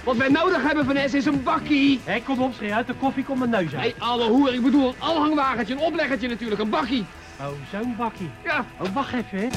Wat wij nodig hebben, Vanessa, is een bakkie. Hé, kom op, schreeuw uit de koffie, kom mijn neus Hé, uit. alle hoer, ik bedoel een aanhangwagentje, een opleggertje natuurlijk, een bakkie. Oh, zo'n bakkie. Ja. Oh, wacht even, hè.